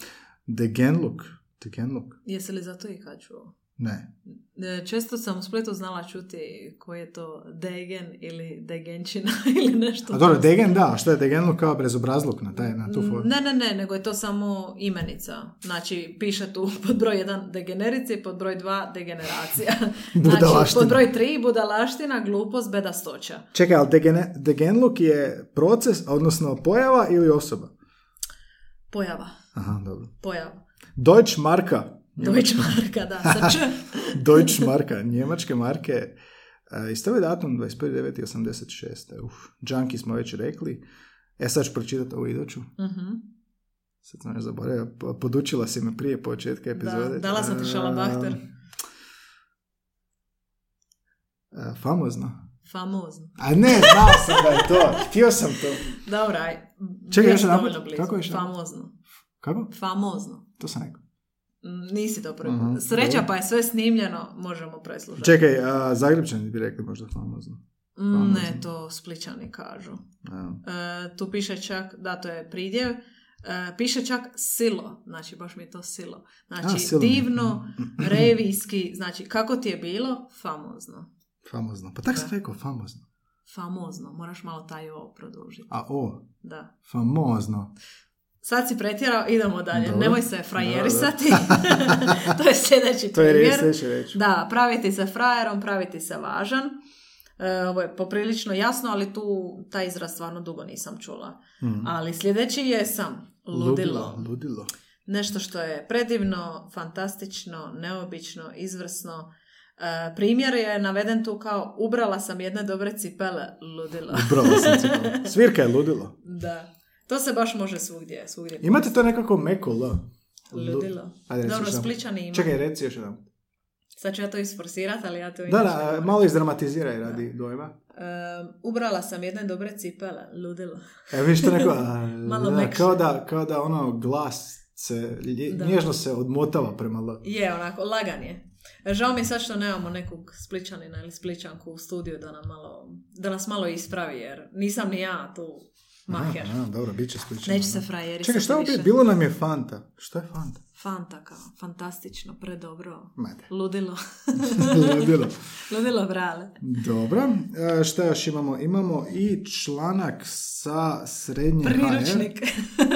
Degenluk. Degenluk? Jesi li za to i kad čuo? Ne. E, Često sam u Splitu znala čuti koji je to degen ili degenčina ili nešto. A dobro, degen da. Šta je degenluk kao bezobrazluk na, taj, na tu foru? Ne, ne, ne, nego je to samo imenica. Znači, piše tu pod broj 1 degenerici, pod broj 2 degeneracija. Znači, pod broj 3 budalaština, glupost, bedastoća. Čekaj, ali degene, degenluk je proces, odnosno pojava ili osoba? Pojava, Aha, dobro. pojava. Deutsch Marka. Deutsche marka, da. Deutsche Marka, njemačke marke. E, I stavi datum 21.9.86. Uf, Junkie smo već rekli. E sad ću pročitati ovu iduću. Mhm. Sad sam još zaboravio. Po- Podučila si me prije početka epizode. dala sam ti šalabahter. E, e, famozno. Famozno. A ne, znao sam da je to. Htio sam to. Dobra, aj. Čekaj, još blizu. Kako još jedanput? Famozno. Kako? Famozno. To sam rekao. Mm, Nisi to prvi. Mhm, Sreća dobro. pa je sve snimljeno, možemo preslušati. Čekaj, a, Zagrebčani bi rekli možda famozno. Mm, famozno. Ne, to spličani kažu. E, tu piše čak, da to je pridjev, e, piše čak silo, znači baš mi je to silo. Znači A, silo. divno, revijski, znači kako ti je bilo, famozno. Famozno. Pa tak sam rekao, famozno. Famozno, moraš malo taj o produžiti. A o, Da. famozno. Sad si pretjerao, idemo dalje. Nemoj se frajerisati. to je sljedeći To je primjer. reći. Da, praviti se frajerom, praviti se važan. E, ovo je poprilično jasno, ali tu taj izraz stvarno dugo nisam čula. Mhm. Ali sljedeći je sam ludilo. Ludilo. Nešto što je predivno, fantastično, neobično, izvrsno. E, primjer je naveden tu kao ubrala sam jedne dobre cipele, ludilo. Ubrala sam cipelu. Svirka je ludilo. da. To se baš može svugdje. svugdje Imate to nekako meko L? Lu- Ludilo. Ajde, Dobro, spličani ima. Čekaj, reci još jedan. Sad ću ja to isforsirati, ali ja to Da, da, malo izdramatiziraj radi dojma. E, ubrala sam jedne dobre cipele, ludilo. Evo vidiš to neko, a, Malo da, kao, da, kao da ono glas se, lje- Da. nježno se odmotava prema L. Je, onako, lagan je. Žao mi je sad što nemamo nekog spličanina ili spličanku u studiju da, nam malo, da nas malo ispravi, jer nisam ni ja tu maher. Aha, dobro, bit će slično. Neću se frajeri. Čekaj, šta opet? Bilo nam je Fanta. Što je Fanta? Fanta kao, fantastično, predobro. Made. Ludilo. Ludilo. Ludilo, brale. Dobro, e, šta još imamo? Imamo i članak sa srednje HR. Priručnik.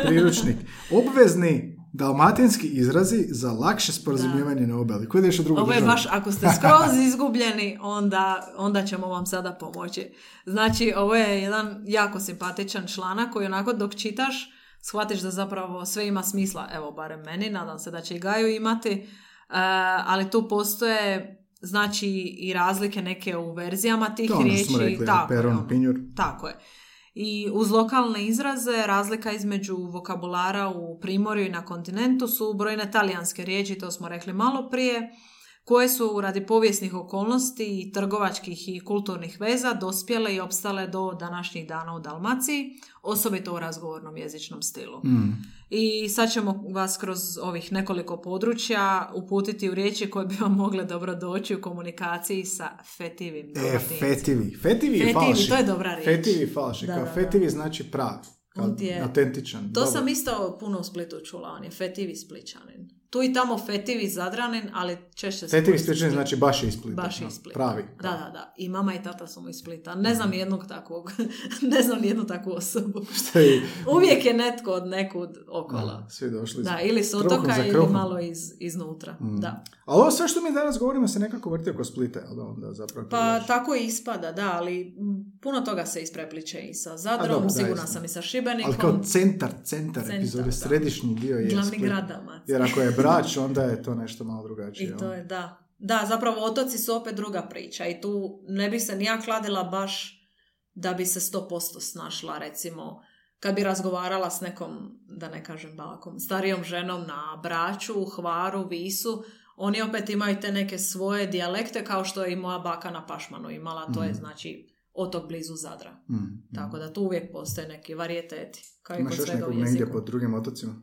Priručnik. Obvezni dalmatinski izrazi za lakše sporazumijevanje na obali. Koji ideš u drugu Ovo je baš, ako ste skroz izgubljeni, onda, onda ćemo vam sada pomoći. Znači, ovo je jedan jako simpatičan članak koji onako dok čitaš, shvatiš da zapravo sve ima smisla. Evo, barem meni, nadam se da će i Gaju imati. E, ali tu postoje znači i razlike neke u verzijama tih To ono riječi. smo rekli, Tako je, ono. pinjur. Tako je. I uz lokalne izraze razlika između vokabulara u primorju i na kontinentu su brojne talijanske riječi, to smo rekli malo prije, koje su radi povijesnih okolnosti i trgovačkih i kulturnih veza dospjele i opstale do današnjih dana u Dalmaciji, osobito u razgovornom jezičnom stilu. Mm. I sad ćemo vas kroz ovih nekoliko područja uputiti u riječi koje bi vam mogle dobro doći u komunikaciji sa fetivim E, fetivi. Fetivi Fetivi, falši. to je dobra riječ. Fetivi falši. Da, Kao da, da. fetivi znači pravi. Kao je- autentičan. To Dobar. sam isto puno u Splitu čula, on je fetivi spličanin. Tu i tamo fetivi zadranin, ali češće se Split. znači baš iz Splita. Baš iz Splita. Pravi. Da, da, da. I mama i tata su mu iz Splita. Ne znam jednog takvog, ne znam nijednu takvu osobu. Što je... Uvijek je netko od nekud okolo. Da, svi došli. Da, ili s otoka ili malo iz, iznutra. Mm. Da. Ali ovo sve što mi danas govorimo se nekako vrti oko Splita, jel da onda zapravo? Pa tako i ispada, da, ali puno toga se isprepliče i sa Zadrom, sigurna sam i sa Šibenikom. Ali kao centar, centar, Centar, epizode, središnji dio je Glavni Split. Jer ako je Brač, onda je to nešto malo drugačije. I to je, da. Da, zapravo otoci su opet druga priča i tu ne bi se ni ja kladila baš da bi se 100% snašla, recimo, kad bi razgovarala s nekom, da ne kažem bakom, starijom ženom na braću, hvaru, visu, oni opet imaju te neke svoje dijalekte kao što je i moja baka na Pašmanu imala, to je Mhm. znači otok blizu Zadra. Mm, mm. Tako da tu uvijek postoje neki varijeteti, kao i Imaš kod još nekog negdje jeziku. po drugim otocima?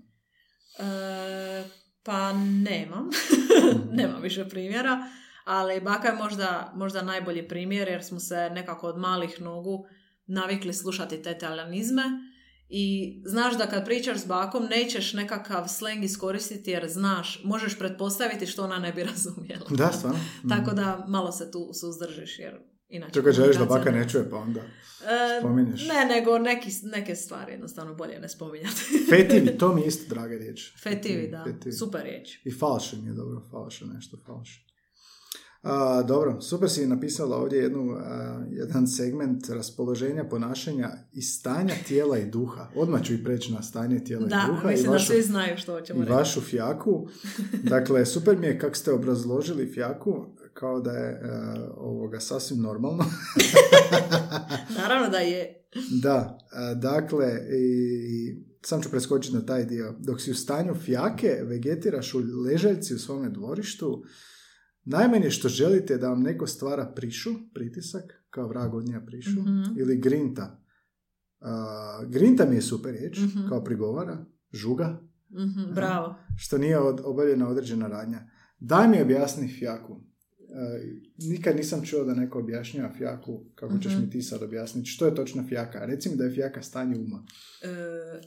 E, pa nemam. nemam više primjera. Ali baka je možda, možda najbolji primjer jer smo se nekako od malih nogu navikli slušati te talijanizme i znaš da kad pričaš s bakom nećeš nekakav sleng iskoristiti jer znaš, možeš pretpostaviti što ona ne bi razumjela. Da, stvarno. Mm. Tako da malo se tu suzdržiš jer inače... Kad želiš da baka ne čuje, pa onda E, spominješ. ne, nego neki, neke stvari jednostavno bolje ne spominjati. Fetivi, to mi je isto draga riječ. Fetivi, da. Fetivi. Super riječ. I falšen je dobro, falšen nešto, falšen. A, dobro, super si napisala ovdje jednu, a, jedan segment raspoloženja, ponašanja i stanja tijela i duha. Odmah ću i preći na stanje tijela i Da, duha i mislim da svi znaju što hoćemo i reći. vašu fjaku. Dakle, super mi je kako ste obrazložili fjaku kao da je a, ovoga sasvim normalno. Naravno da je. Da, a, dakle, i sam ću preskočiti na taj dio. Dok si u stanju fjake, vegetiraš u ležaljci u svome dvorištu, najmanje što želite je da vam neko stvara prišu, pritisak, kao vrag od nja prišu, Mhm. ili grinta. A, grinta mi je super riječ, Mhm. kao prigovara, žuga, Mhm, bravo. što nije od, obavljena određena radnja. Daj mi objasni fjaku. E, nikad nisam čuo da neko objašnjava fjaku kako ćeš Mhm. mi ti sad objasniti. Što je točno fjaka? Reci mi da je fjaka stanje uma. E,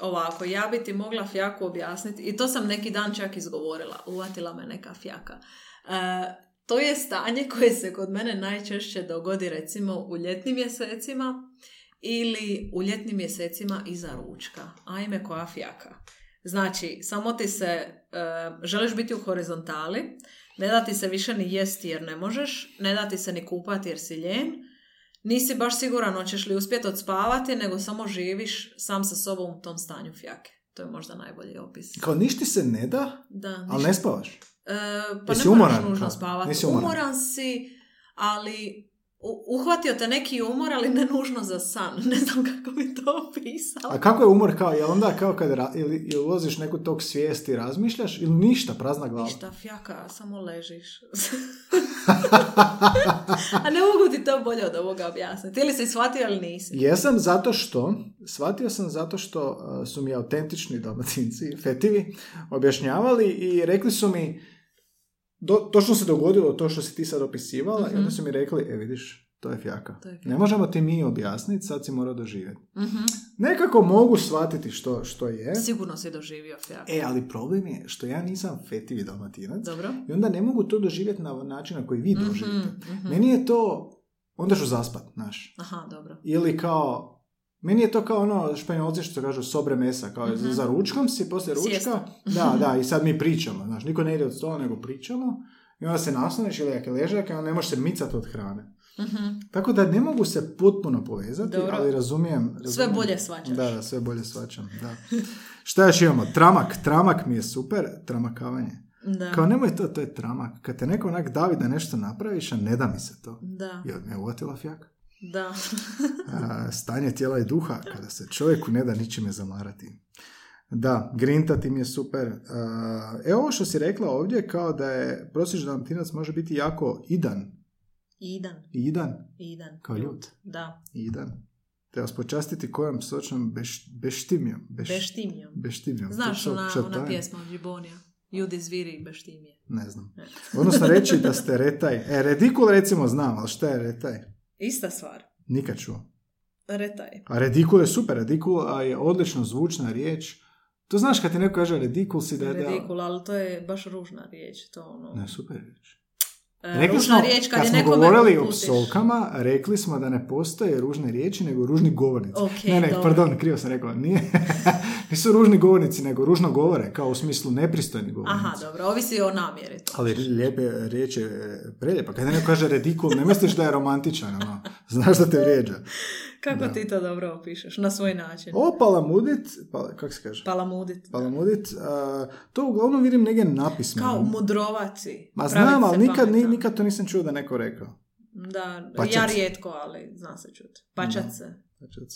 ovako, ja bi ti mogla fjaku objasniti, i to sam neki dan čak izgovorila, uvatila me neka fjaka. E, to je stanje koje se kod mene najčešće dogodi recimo u ljetnim mjesecima ili u ljetnim mjesecima iza ručka. Ajme koja fjaka. Znači, samo ti se, e, želiš biti u horizontali, ne da ti se više ni jesti jer ne možeš, ne da ti se ni kupati jer si ljen, nisi baš siguran hoćeš li uspjeti odspavati, nego samo živiš sam sa sobom u tom stanju fjake. To je možda najbolji opis. Kao ništa se ne da, Da, ali ništa- ne spavaš. E, pa Jesi ne moraš umoran, nužno kao? spavati. Nisi umoran? Umoran si, ali uhvatio te neki umor, ali ne nužno za san. Ne znam kako bi to opisala. A kako je umor kao? Je onda kao kad ra- ili, ili ulaziš neku tog svijesti i razmišljaš ili ništa, prazna glava? Ništa, fjaka, samo ležiš. A ne mogu ti to bolje od ovoga objasniti. Ili si shvatio ili nisi. Jesam zato što, shvatio sam zato što uh, su mi autentični dalmatinci, fetivi, objašnjavali i rekli su mi, do, točno se dogodilo to što si ti sad opisivala i Mhm. onda su mi rekli, e vidiš, to je fjaka. To je fjaka. Ne možemo ti mi objasniti, sad si morao doživjeti. Mhm. Nekako mogu shvatiti što, što je, Sigurno si doživio fjaku. e, ali problem je što ja nisam fetivi dalmatinac Dobro. i onda ne mogu to doživjeti na način na koji vi Mhm, doživite. mhm. Meni je to, onda ću zaspat, znaš. Aha, dobro. Ili kao, meni je to kao ono španjolci što kažu sobre mesa, kao Mhm. za ručkom si, poslije ručka, da, da, i sad mi pričamo, znaš, niko ne ide od stola nego pričamo, i onda se nasloniš ili jak ležak, onda ne možeš se micati od hrane. Mhm. Tako da ne mogu se potpuno povezati, Dobro. ali razumijem, razumijem. Sve bolje shvaćaš. Da, da, sve bolje shvaćam, da. Šta još imamo? Tramak, tramak mi je super, tramakavanje. Da. Kao nemoj to, to je tramak. Kad te neko onak davi da nešto napraviš, a ne da mi se to. Da. Jel me uvatila fjaka? Da. A, stanje tijela i duha, kada se čovjeku ne da ničime zamarati. Da, grinta ti mi je super. Evo ovo što si rekla ovdje, kao da je prosječni dalmatinac može biti jako idan. Idan. Idan, Idan. kao ljud. Da. Idan. Te vas počastiti kojom sočnom beš, beštimijom. Beš, Beštimijom. Beštimijom. Znaš, To- ona, ona pjesma od Džibonija. Ljudi zviri i beštimije. Ne znam. Ne. Odnosno reći da ste retaj. E, redikul recimo znam, ali šta je retaj? Ista stvar. Nikad čuo. Retaj. A redikul je super, redikul a je odlično zvučna riječ. To znaš kad ti neko kaže redikul si da je... Redikul, ali to je baš ružna riječ. To ono... Ne, super riječ. E, Rekli smo, riječ kad, kad je smo govorili o psovkama, rekli smo da ne postoje ružne riječi, nego ružni govornici. Ok, ne, ne, dobro. pardon, krivo sam rekao. Nije, nisu ružni govornici, nego ružno govore, kao u smislu nepristojni govornici. Aha, dobro, ovisi o namjeri. To. Ali lijepe riječ je preljepa. Kad neko kaže redikul, ne misliš da je romantičan, ono. Znaš da te vrijeđa. Kako Da. ti to dobro opišeš? Na svoj način. O, palamudit, pa, kako se kaže? Palamudit. Palamudit, a, to uglavnom vidim negdje napismeno. Kao mudrovaci. Ma znam, ali nikad, ni- nikad to nisam čuo da neko rekao. Da, Pačac. ja rijetko, ali zna se čuti. Pačat se.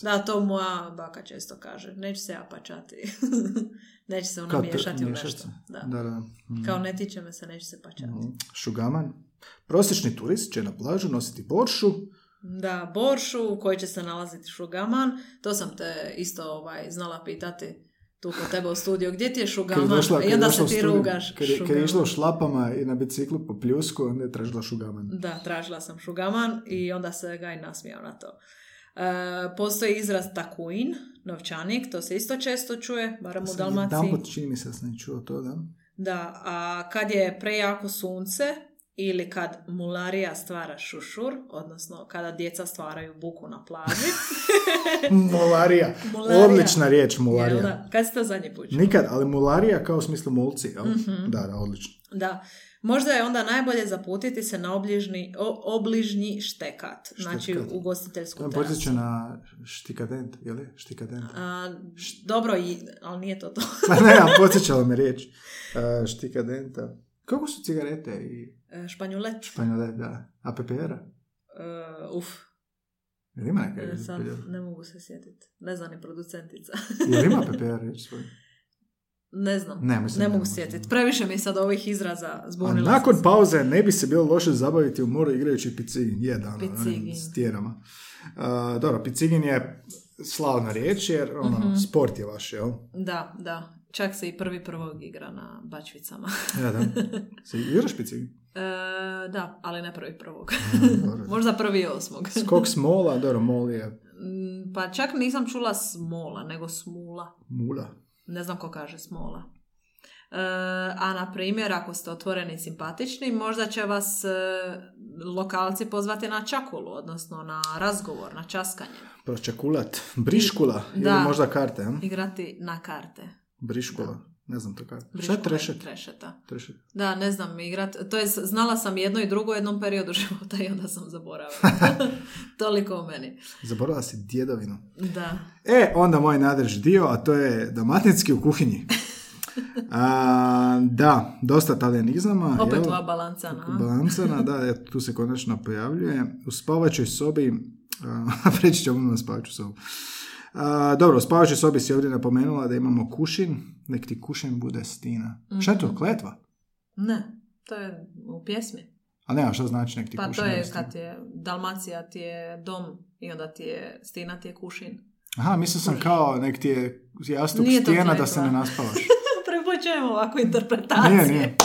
Da, to moja baka često kaže. Neće se ja pačati. neće se ona miješati u nešto. Da. Da, da. Mhm. Kao ne tiče me se, neće se pačati. Mhm. Šugaman. Prosječni turist će na plažu nositi boršu, Da, boršu u kojoj će se nalaziti šugaman. To sam te isto ovaj, znala pitati tu kod tebe u studiju. Gdje ti je Kad je šugaman? došla, I je onda se ti studij, rugaš. Kad je, kad je šugaman. išla šlapama i na biciklu po pljusku, onda je tražila šugaman. Da, tražila sam šugaman i onda se ga i nasmijao na to. E, postoji izraz takuin, novčanik, to se isto često čuje, barem u Dalmaciji. Jedanput čini mi se da sam čuo to, da? Da, a kad je prejako sunce ili kad mularija stvara šušur, odnosno kada djeca stvaraju buku na plaži. Mularija. Mularija. Odlična riječ, Jel mularija. da? Kad si to zadnji put? Nikad, ali mularija kao u smislu mulci, jel? Mhm. Da, da, odlično. Da. Možda je onda najbolje zaputiti se na obližni, o, obližnji štekat, znači Štekat. To ugostiteljsku me terasu. podsjeća na štikadent, je li? Štikadent. A, dobro, i, ali nije to to. Ne, a podsjećala me riječ. Uh, štikadenta. Kako su cigarete i E, Španjulet. španjole, da. A PPR-a? E, uf, Jel ima neka e, sad ne mogu se sjetiti. Ne znam ni producentica. Jel ima riječ svoj? ne znam. Ne, mislim ne ne mogu sjetiti. Previše mi je sad ovih izraza A zbunila. nakon sam se. pauze ne bi se bilo loše zabaviti u moru igrajući picigin. Je, da, ono, Picigin. s tjerama. Uh, dobro, picigin je slavna riječ jer ono, Mhm. sport je vaš, jel? Da, da. Čak se i prvi prvog igra na bačvicama. Ja, da. Se igraš? E, da, ali ne prvi prvog. Možda prvi osmog. Skok smola, dobro, mol je Mm, Pa čak nisam čula smola, nego smula. mula. Ne znam ko kaže smola. E, a na primjer, ako ste otvoreni i simpatični, možda će vas e, lokalci pozvati na čakulu, odnosno na razgovor, na časkanje. Pročakulat. Briškula. Ili Da. možda karte? Igrati na karte. Briškula. Ne znam to kako. Šta je trešet? Trešeta. Trešet. Da, ne znam igrat. To je, znala sam jedno i drugo u jednom periodu života i onda sam zaboravila. Toliko o meni. Zaboravila si djedovinu. Da. E, onda moj nadrž dio, a to je dalmatinski u kuhinji. A, da, dosta talijanizama. Opet jel? ova balancana. Balancana, da, eto, tu se konačno pojavljuje. U spavačoj sobi, a, preći ćemo na spavaču sobu. A, dobro, u spavačoj sobi si ovdje napomenula da imamo kušin, nek ti kušin bude stina. Šta je to, Mhm. kletva? Ne, to je u pjesmi. A ne, a šta znači nek ti Pa kušin to je kad je Dalmacija ti je dom i onda ti je Stina ti je kušin. Aha, mislio sam kao nek ti je jastuk Nije stijena da se ne naspavaš. Prepočujemo ovakvu interpretaciju. Nije, nije.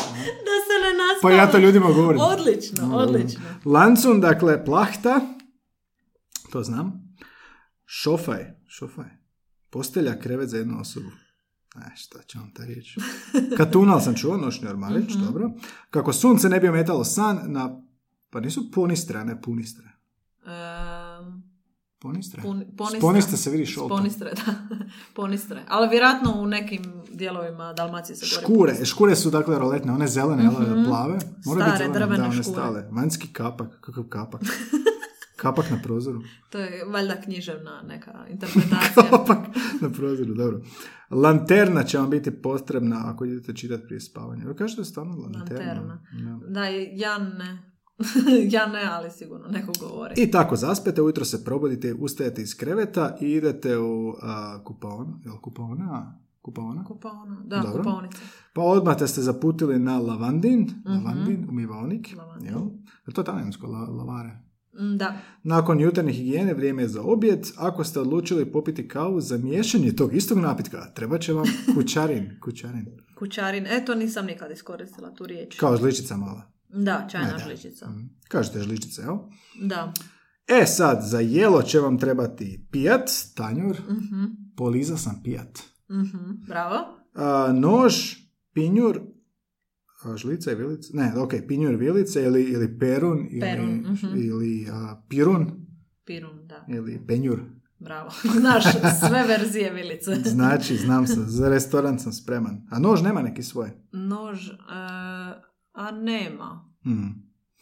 Da se ne naspava. Pa ja to ljudima govorim. Odlično, No, odlično. Lancun, dakle, plahta, to znam. Šofaj, šofaj. Postelja, krevet za jednu osobu. E, šta će vam ta riječ? Katunal sam čuo, noćni ormarić, Mhm. dobro. Kako sunce ne bi ometalo san na... Pa nisu ponistre, a ne punistre. Ehm, Ponistre? pun, S ponistre se vidi šolta. Ponistre, da. Ponistre. Ali vjerojatno u nekim dijelovima Dalmacije se Škure, ponistre. škure su dakle roletne, one zelene, Mhm. plave. Stare, biti zelene, drvene da, one škure. stale. Vanjski kapak, kakav kapak? Kapak na prozoru. To je valjda književna neka interpretacija. Kapak na prozoru, dobro. Lanterna će vam biti potrebna ako idete čitati prije spavanja. Vi kažete stvarno lanterna. Lanterna. Da. da, ja ne. ja ne, ali sigurno neko govori. I tako zaspete, ujutro se probudite, ustajete iz kreveta i idete u a, kupaon. Jel kupaona? Kupaona? Kupaona. Da, Dobro. kupaonica. Pa odmah te ste zaputili na lavandin, Mhm. lavandin, umivaonik. Lavandin. Jel? Je to talijansko, la, lavare? Mm, Da. Nakon jutarnje higijene vrijeme je za objed. Ako ste odlučili popiti kavu za miješanje tog istog napitka, treba će vam kućarin. kućarin. Kućarin. Eto, nisam nikad iskoristila tu riječ. Kao žličica mala. Da, čajna Ne, da. žličica. Mm. Kažete žličice, jel? Da. E sad, za jelo će vam trebati pijat, tanjur, Mhm. poliza sam pijat. Mhm. Bravo. A, nož, pinjur, žlica i vilica, ne, ok, pinjur, vilice ili, ili perun, ili, Perun, mhm. ili a, pirun, Pirun, da. ili penjur. Bravo. Znaš, sve verzije vilice. Znači, znam se, za restoran sam spreman. A nož nema neki svoj. Nož, e, a nema. Mm.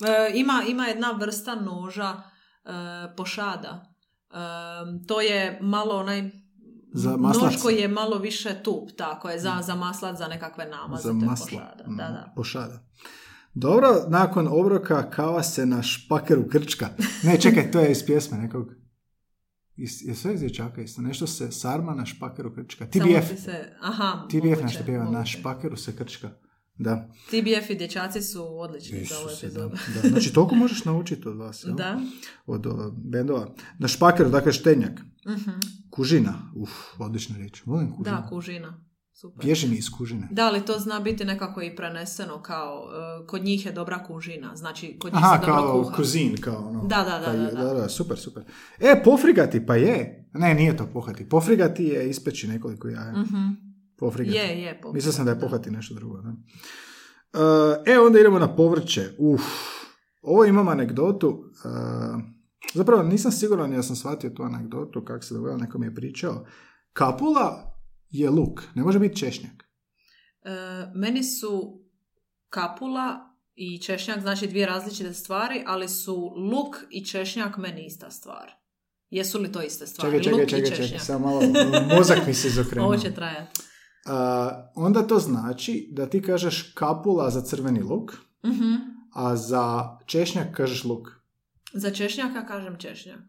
E, ima, ima jedna vrsta noža e, pošada. To je malo onaj Za maslac. nož koji je malo više tup, tako je, za, za maslac, za nekakve namaze, Za maslo. pošada. Mm, Da, da. Pošada. Dobro, nakon obroka kava se na špakeru krčka. Ne, čekaj, to je iz pjesme nekog. Is, je sve iz dječaka isto. Nešto se sarma na špakeru krčka. TBF. ti se, aha, TBF moguće, nešto pjeva. Na moguće. špakeru se krčka. Da. TBF i dječaci su odlični za ovu Isuse, da, epizodu. da. Znači, toliko možeš naučiti od vas, jel? Da. Od o, bendova. Na špakeru, dakle, štenjak. Mhm. Kužina. Uf, odlična riječ. Volim kužinu. Da, kužina. Super. Bježi mi iz kužine. Da, ali to zna biti nekako i preneseno kao e, kod njih je dobra kužina, znači kod njih Aha, se dobro kao kuha. kuzin, kao ono. Da, da, da, Pa je- da, da. super, super. E, pofrigati, pa je. Ne, nije to pohati. Pofrigati je ispeći nekoliko jaja. Mhm. Pofrigati. Je, je. Mislio sam da je pohati nešto drugo. Da. E, E, onda idemo na povrće. Uf. Ovo imam anegdotu. e, zapravo nisam siguran ja sam shvatio tu anegdotu, kako se dogodilo, neko mi je pričao. Kapula je luk, ne može biti češnjak. E, meni su kapula i češnjak znači dvije različite stvari, ali su luk i češnjak meni ista stvar. Jesu li to iste stvari? Čekaj, čekaj, luk čekaj, čekaj, samo malo, mozak mi se izokrenuo. Ovo će trajati. A, onda to znači da ti kažeš kapula za crveni luk, Mhm. a za češnjak kažeš luk. Za češnjaka kažem češnjak.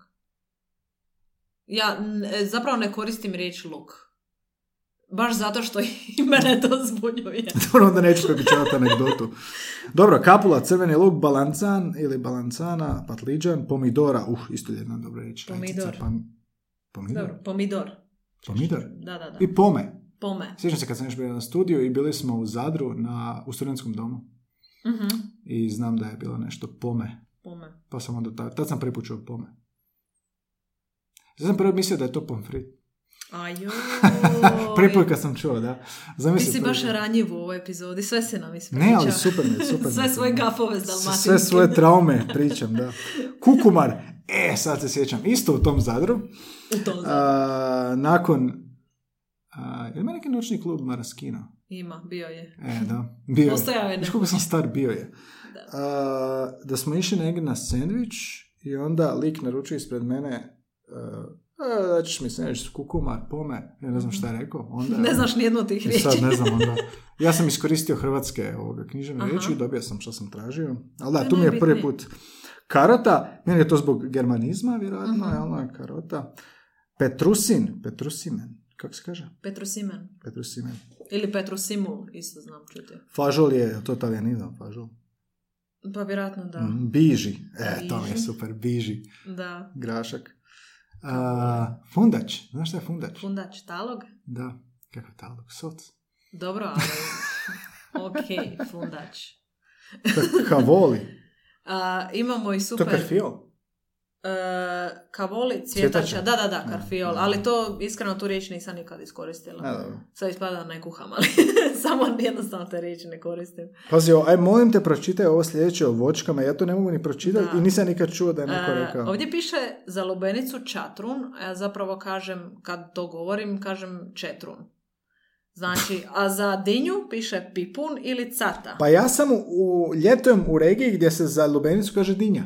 Ja n- e, zapravo ne koristim riječ luk. Baš zato što i mene to zbunjuje. Dobro, onda neću prepričavati anegdotu. Dobro, kapula, crveni luk, balancan ili balancana, patliđan, pomidora, uh, isto jedna dobra riječ. Pomidor. Pam- pomidor? Dobro, pomidor. Pomidor? Da, da, da. I pome. Pome. Sjećam se kad sam još bio na studiju i bili smo u Zadru na, u studentskom domu Mhm. i znam da je bilo nešto pome. Pome. Pa sam onda, tad, tad sam prvi put čuo pome. Ja sam prvo mislio da je to pomfrit. Ajoj. Prvi put kad sam čuo, da. Ti Zamisli si prvi baš ranjiv u ovoj epizodi, sve si nam ispričao. Ne, ali super mi super Sve je. svoje gafove s. Sve svoje traume pričam, da. Kukumar, e, sad se sjećam, isto u tom Zadru. U tom za- A, nakon, a, ima neki noćni klub Maraskino? Ima, bio je. E, da, bio je. Postojao je Znaš koliko sam star bio je. Da. A, da smo išli negdje na sandvič i onda lik naručuje ispred mene uh, da ćeš mi sandvič s kukumar, pome, ja ne znam šta je rekao. Onda, Ne znaš nijednu od tih I riječi. sad ne znam onda. Ja sam iskoristio hrvatske ovoga, književne Aha. riječi i dobio sam što sam tražio. Ali da, To tu mi je prvi put karota. Meni je to zbog germanizma, vjerojatno, Mhm. je ono karota. Petrusin, petrusimen, kako se kaže? Petrusimen. Petrusimen. Ili Petrusimul, isto znam čuti. Fažol je, je to talijanizam, fažol. Pa vjerojatno da. Mm, Biži, e, to mi je Biži. super, biži, Da. grašak. A, fundać, znaš šta je fundać? Fundač talog? Da, kakav talog, soc. Dobro, ali... ok, fundač. Ka- Kavoli, A, imamo i to super... E, kavoli, Cvjetača. cvjetača, da, da, da, karfiol, Da. ali to iskreno tu riječ nisam nikad iskoristila. Dobro. Sad ispada da ne kuham, ali samo jednostavno te riječi ne koristim. Pazi, o, aj molim te pročitaj ovo sljedeće o vočkama, ja to ne mogu ni pročitati i nisam nikad čuo da je neko E, rekao. ovdje piše za lubenicu čatrun, a ja zapravo kažem, kad to govorim, kažem četrun. Znači, a za dinju piše pipun ili cata. Pa ja sam u, u ljetujem u regiji gdje se za lubenicu kaže dinja.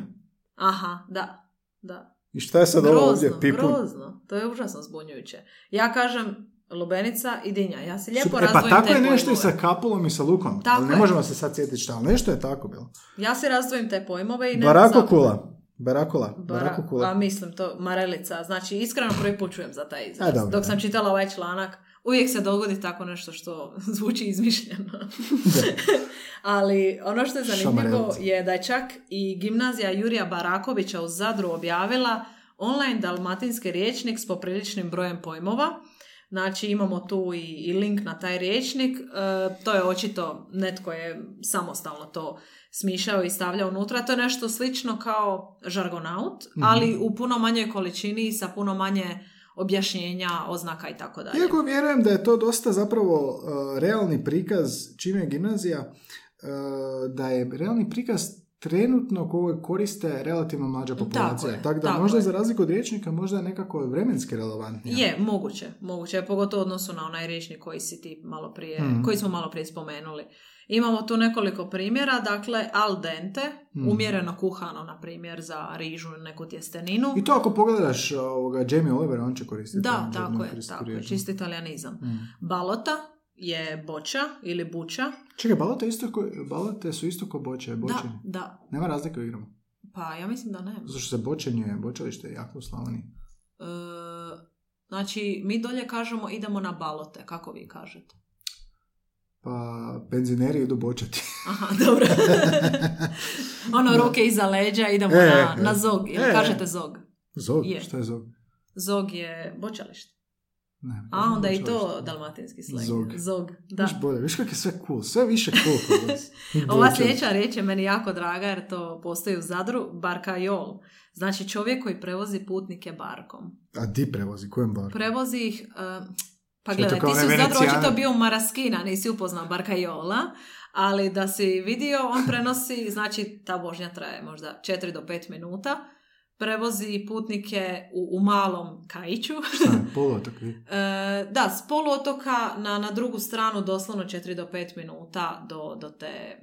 Aha, da, da. I šta je sad ovo grozno, ovdje? Pipun? grozno. To je užasno zbunjujuće. Ja kažem lubenica i dinja. Ja se lijepo Super, e, pa tako te je nešto i pojmove. sa kapulom i sa lukom. Tako ali ne je. možemo se sad sjetiti šta, ali nešto je tako bilo. Ja se razdvojim te pojmove i ne Barakokula. Barakula. Bara, Barakokula. a mislim to, marelica. Znači, iskreno prvi put čujem za taj izraz. A, dobro, Dok sam čitala ovaj članak, uvijek se dogodi tako nešto što zvuči izmišljeno. Ali ono što je zanimljivo je da je čak i gimnazija Jurija Barakovića u Zadru objavila online dalmatinski riječnik s popriličnim brojem pojmova. Znači imamo tu i, i link na taj riječnik. E, to je očito netko je samostalno to smišljao i stavljao unutra. To je nešto slično kao žargonaut, Mhm. ali u puno manjoj količini i sa puno manje objašnjenja, oznaka i tako dalje. Iako vjerujem da je to dosta zapravo uh, realni prikaz čim je gimnazija, uh, da je realni prikaz trenutno koji koriste relativno mlađa populacija. je, tako da tako možda je. za razliku od riječnika možda je nekako vremenski relevantnija. Je, moguće, moguće, pogotovo u odnosu na onaj riječnik koji si ti malo prije, Mhm. koji smo malo prije spomenuli. Imamo tu nekoliko primjera, dakle al dente, Mhm. umjereno kuhano, na primjer, za rižu ili neku tjesteninu. I to ako pogledaš ovoga Jamie Oliver, on će koristiti. Da, tako je, tako je, čisti italijanizam. Mm. Balota je boča ili buča. Čekaj, balote, isto ko, balote su isto ko boče, bočeni. Da, da. Nema razlike u igrama. Pa ja mislim da ne. Zato što se bočenje, bočalište je jako u Slavoniji. znači, mi dolje kažemo idemo na balote, kako vi kažete? Pa, penzioneri idu bočati. Aha, dobro. ono, ruke iza leđa, idemo E, na, e. na zog. Ili E. kažete zog? Zog? Je. Šta je zog? Zog je bočalište. Ne, A, onda i to dalmatinski slang. Zog. Zog, da. Viš bolje, viš kako je sve cool, sve više cool kod vas. Ova sljedeća riječ je meni jako draga jer to postoji u Zadru, barkajol. Znači čovjek koji prevozi putnike barkom. A di prevozi, kojem bar? Prevozi ih, uh, pa gledaj, ti si u Zadru očito bio u Maraskina, nisi upoznao barkajola, ali da si vidio, on prenosi, znači ta vožnja traje možda 4 do 5 minuta, prevozi putnike u, u malom kajiću. Šta poluotok? E, da, s poluotoka na, na drugu stranu doslovno 4 do 5 minuta do, do te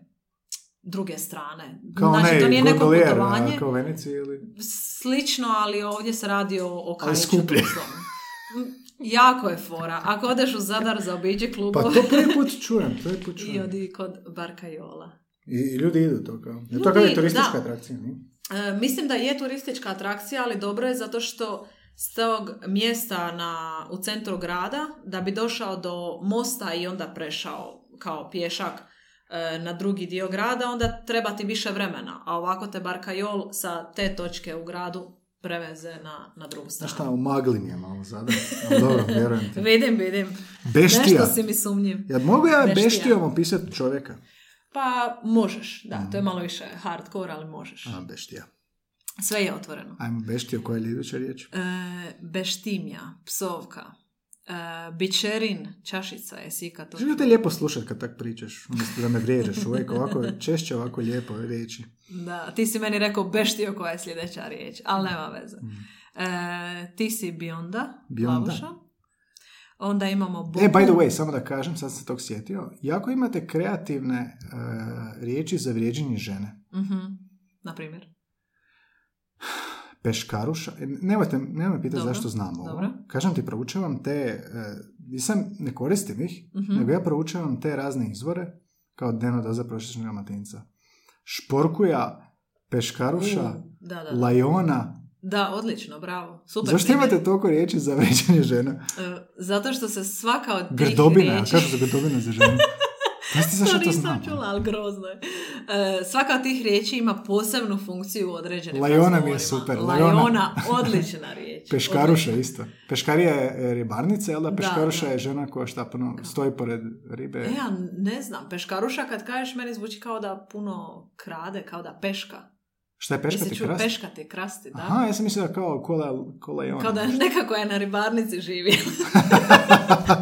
druge strane. Kao znači, to nije neko putovanje. kao u Veneciji ili... Slično, ali ovdje se radi o, o Ali kajiću. skuplje. Mm, Jako je fora. Ako odeš u Zadar za obiđe Pa klubove to prvi put čujem, prvi put i čujem. odi kod Barkajola. I, i ljudi idu to kao. Je Ljudi to kao je turistička da. atrakcija, nije? E, mislim da je turistička atrakcija, ali dobro je zato što s tog mjesta na, u centru grada, da bi došao do mosta i onda prešao kao pješak e, na drugi dio grada, onda treba ti više vremena. A ovako te Barkajol sa te točke u gradu preveze na, na drugu stranu. Znaš šta, u magli mi je malo zadar. Ali dobro, vjerujem ti. Vidim, vidim. Beštija. Nešto si mi sumnjiv. Ja mogu ja beštijom opisati čovjeka? Pa možeš, da, Mhm. to je malo više hardcore, ali možeš. A, beštija. Sve je otvoreno. Ajmo beštio, koja je iduća riječ? E, beštimja, psovka, e, bičerin, čašica je sika to. Želim te lijepo slušati kad tak pričaš, umjesto da me vrijeđaš uvijek ovako, češće ovako lijepo riječi. Da, ti si meni rekao beštio koja je sljedeća riječ, ali nema veze. E, ti si bionda, Bionda. Onda imamo boku. E, by the way, samo da kažem, sad se tog sjetio, jako imate kreativne e, riječi za vrijeđenje žene. Mhm, na primjer. Peškaruša, e, nemojte, nemoj pitati Dobro, zašto znam ovo. dobro. Kažem ti, proučavam te, e, nisam, ne koristim ih, Mhm. nego ja proučavam te razne izvore, kao dnevna doza prosječnog dalmatinca. Šporkuja, peškaruša, U, da, da, da. lajona. Da, odlično, bravo. Super. Zašto primjer. imate toliko riječi za vrijeđanje žena? E, zato što se svaka od tih Grdobina, riječi... kažu se grdobina za ženu. Pasti zašto to nisam znam. čula, ali grozno je. E, svaka od tih riječi ima posebnu funkciju u određenim Lajona mi je super, Lajona, lajona. odlična riječ. Peškaruša Odlična. isto. Peškarija je ribarnica, jel da? Da, Peškaruša da. je žena koja šta puno stoji pored ribe. E, ja ne znam, peškaruša kad kažeš meni zvuči kao da puno krade, kao da peška. Šta je peškati krast? peškati, krasti, da? Aha, ja sam mislila kao kola, kola i ona. Kao da nekako je na ribarnici živi.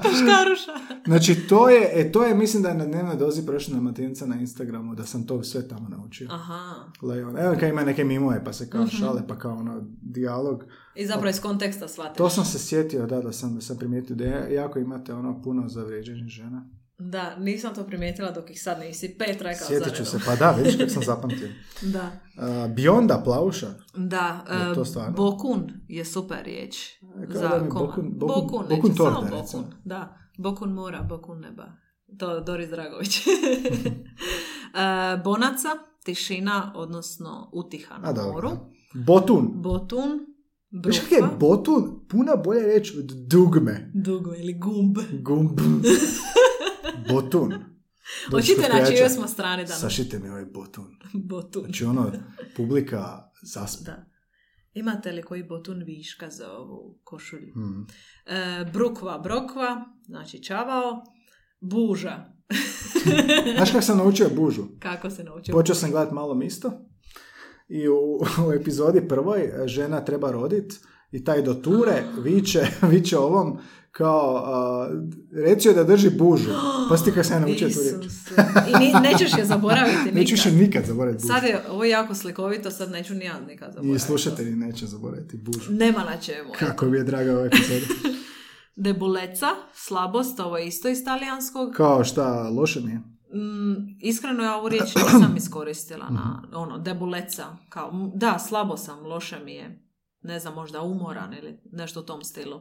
Peškaruša. Znači, to je, e, to je, mislim da je na dnevnoj dozi prošla Dalmatinca na Instagramu, da sam to sve tamo naučio. Aha. Leon. Evo kad ima neke mimove, pa se kao Mhm. šale, pa kao ono, dijalog. I zapravo iz konteksta shvatiš. To sam se sjetio, da, da sam, da sam primijetio da je- jako imate ono puno za vrijeđanje žena. Da, nisam to primijetila dok ih sad nisi pet rekao Sjetit ću se, pa da, vidiš kako sam zapamtio. Da. Uh, Bionda, plavuša. Da, Je e, to stvarno? bokun je super riječ. Kao za da mi komad. bokun- bokun- bokun, bokun torta, samo recimo. bokun. Da, bokun mora, bokun neba. To Doris Dragović. E, bonaca, tišina, odnosno utiha na A moru. Botun. Botun, Viš kak je botun? Puna bolja reč od dugme. dugo ili gumb. Gumb. Botun. Hoćete kod na čijoj smo strani danas? Sašite mi ovaj botun. Botun. Znači ono, publika zaspe. Da. Imate li koji botun viška za ovu košulju? Hmm. E, brukva, brokva, znači čavao. Buža. Znaš kako sam naučio bužu? Kako se naučio? Počeo sam gledat malo misto i u, u epizodi prvoj e, žena treba rodit i taj do ture viče, viče ovom kao a, reći da drži bužu. Pa kako sam ja naučio tu riječ. I ni, nećeš je zaboraviti nikad. Neću više nikad zaboraviti bužu. Sad je ovo je jako slikovito, sad neću ni ja nikad zaboraviti. I slušatelji neće zaboraviti bužu. Nema na čemu. Kako mi je draga ova epizoda. Debuleca, slabost, ovo je isto iz talijanskog. Kao šta, loše mi je. Mm, iskreno ja ovu riječ nisam iskoristila na ono, debuleca. Kao, da, slabo sam, loše mi je. Ne znam, možda umoran ili nešto u tom stilu.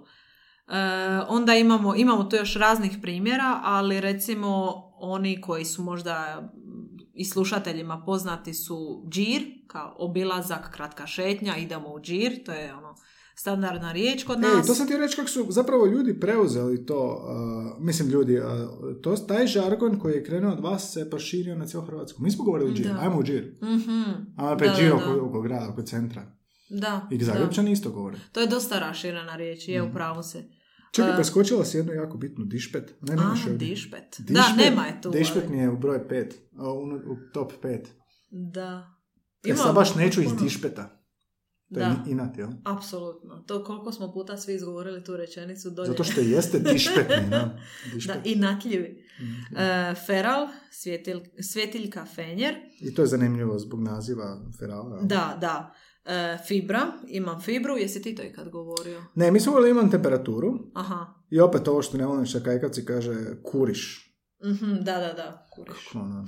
E, onda imamo, imamo tu još raznih primjera, ali recimo oni koji su možda i slušateljima poznati su džir, kao obilazak, kratka šetnja, idemo u džir, to je ono standardna riječ kod E, nas. to sam ti reći kako su zapravo ljudi preuzeli to, uh, mislim ljudi, uh, to, taj žargon koji je krenuo od vas se proširio na cijelu Hrvatsku. Mi smo govorili u džir, Da. ajmo u džir. Mhm. A opet džir oko, oko grada, oko centra. Da, I. Zagrebčani isto govore. To je dosta raširena riječ, je Mhm. u pravu se. Čekaj, preskočila si jednu jako bitnu, dišpet. Ne, A, ovdje. dišpet. Da, Dišpet- nema je tu. Dišpet ali- mi je u broj pet, a, u, u top pet. Da. E, Ima sad baš neću iz dišpeta. To je Da. in- inat, jel? Apsolutno. To koliko smo puta svi izgovorili tu rečenicu dolje. Zato što jeste dišpetni, da. Dišpet. Da, i natljivi. Mhm. E, feral, svjetil, svjetiljka fenjer. I to je zanimljivo zbog naziva Ferala. Da, da. E, fibra, imam fibru, jesi ti to ikad govorio? Ne, mi smo imam temperaturu Aha. i opet ovo što ne volim što kajkavci kaže kuriš. Mhm, da, da, da. Kuriš. Kako ono,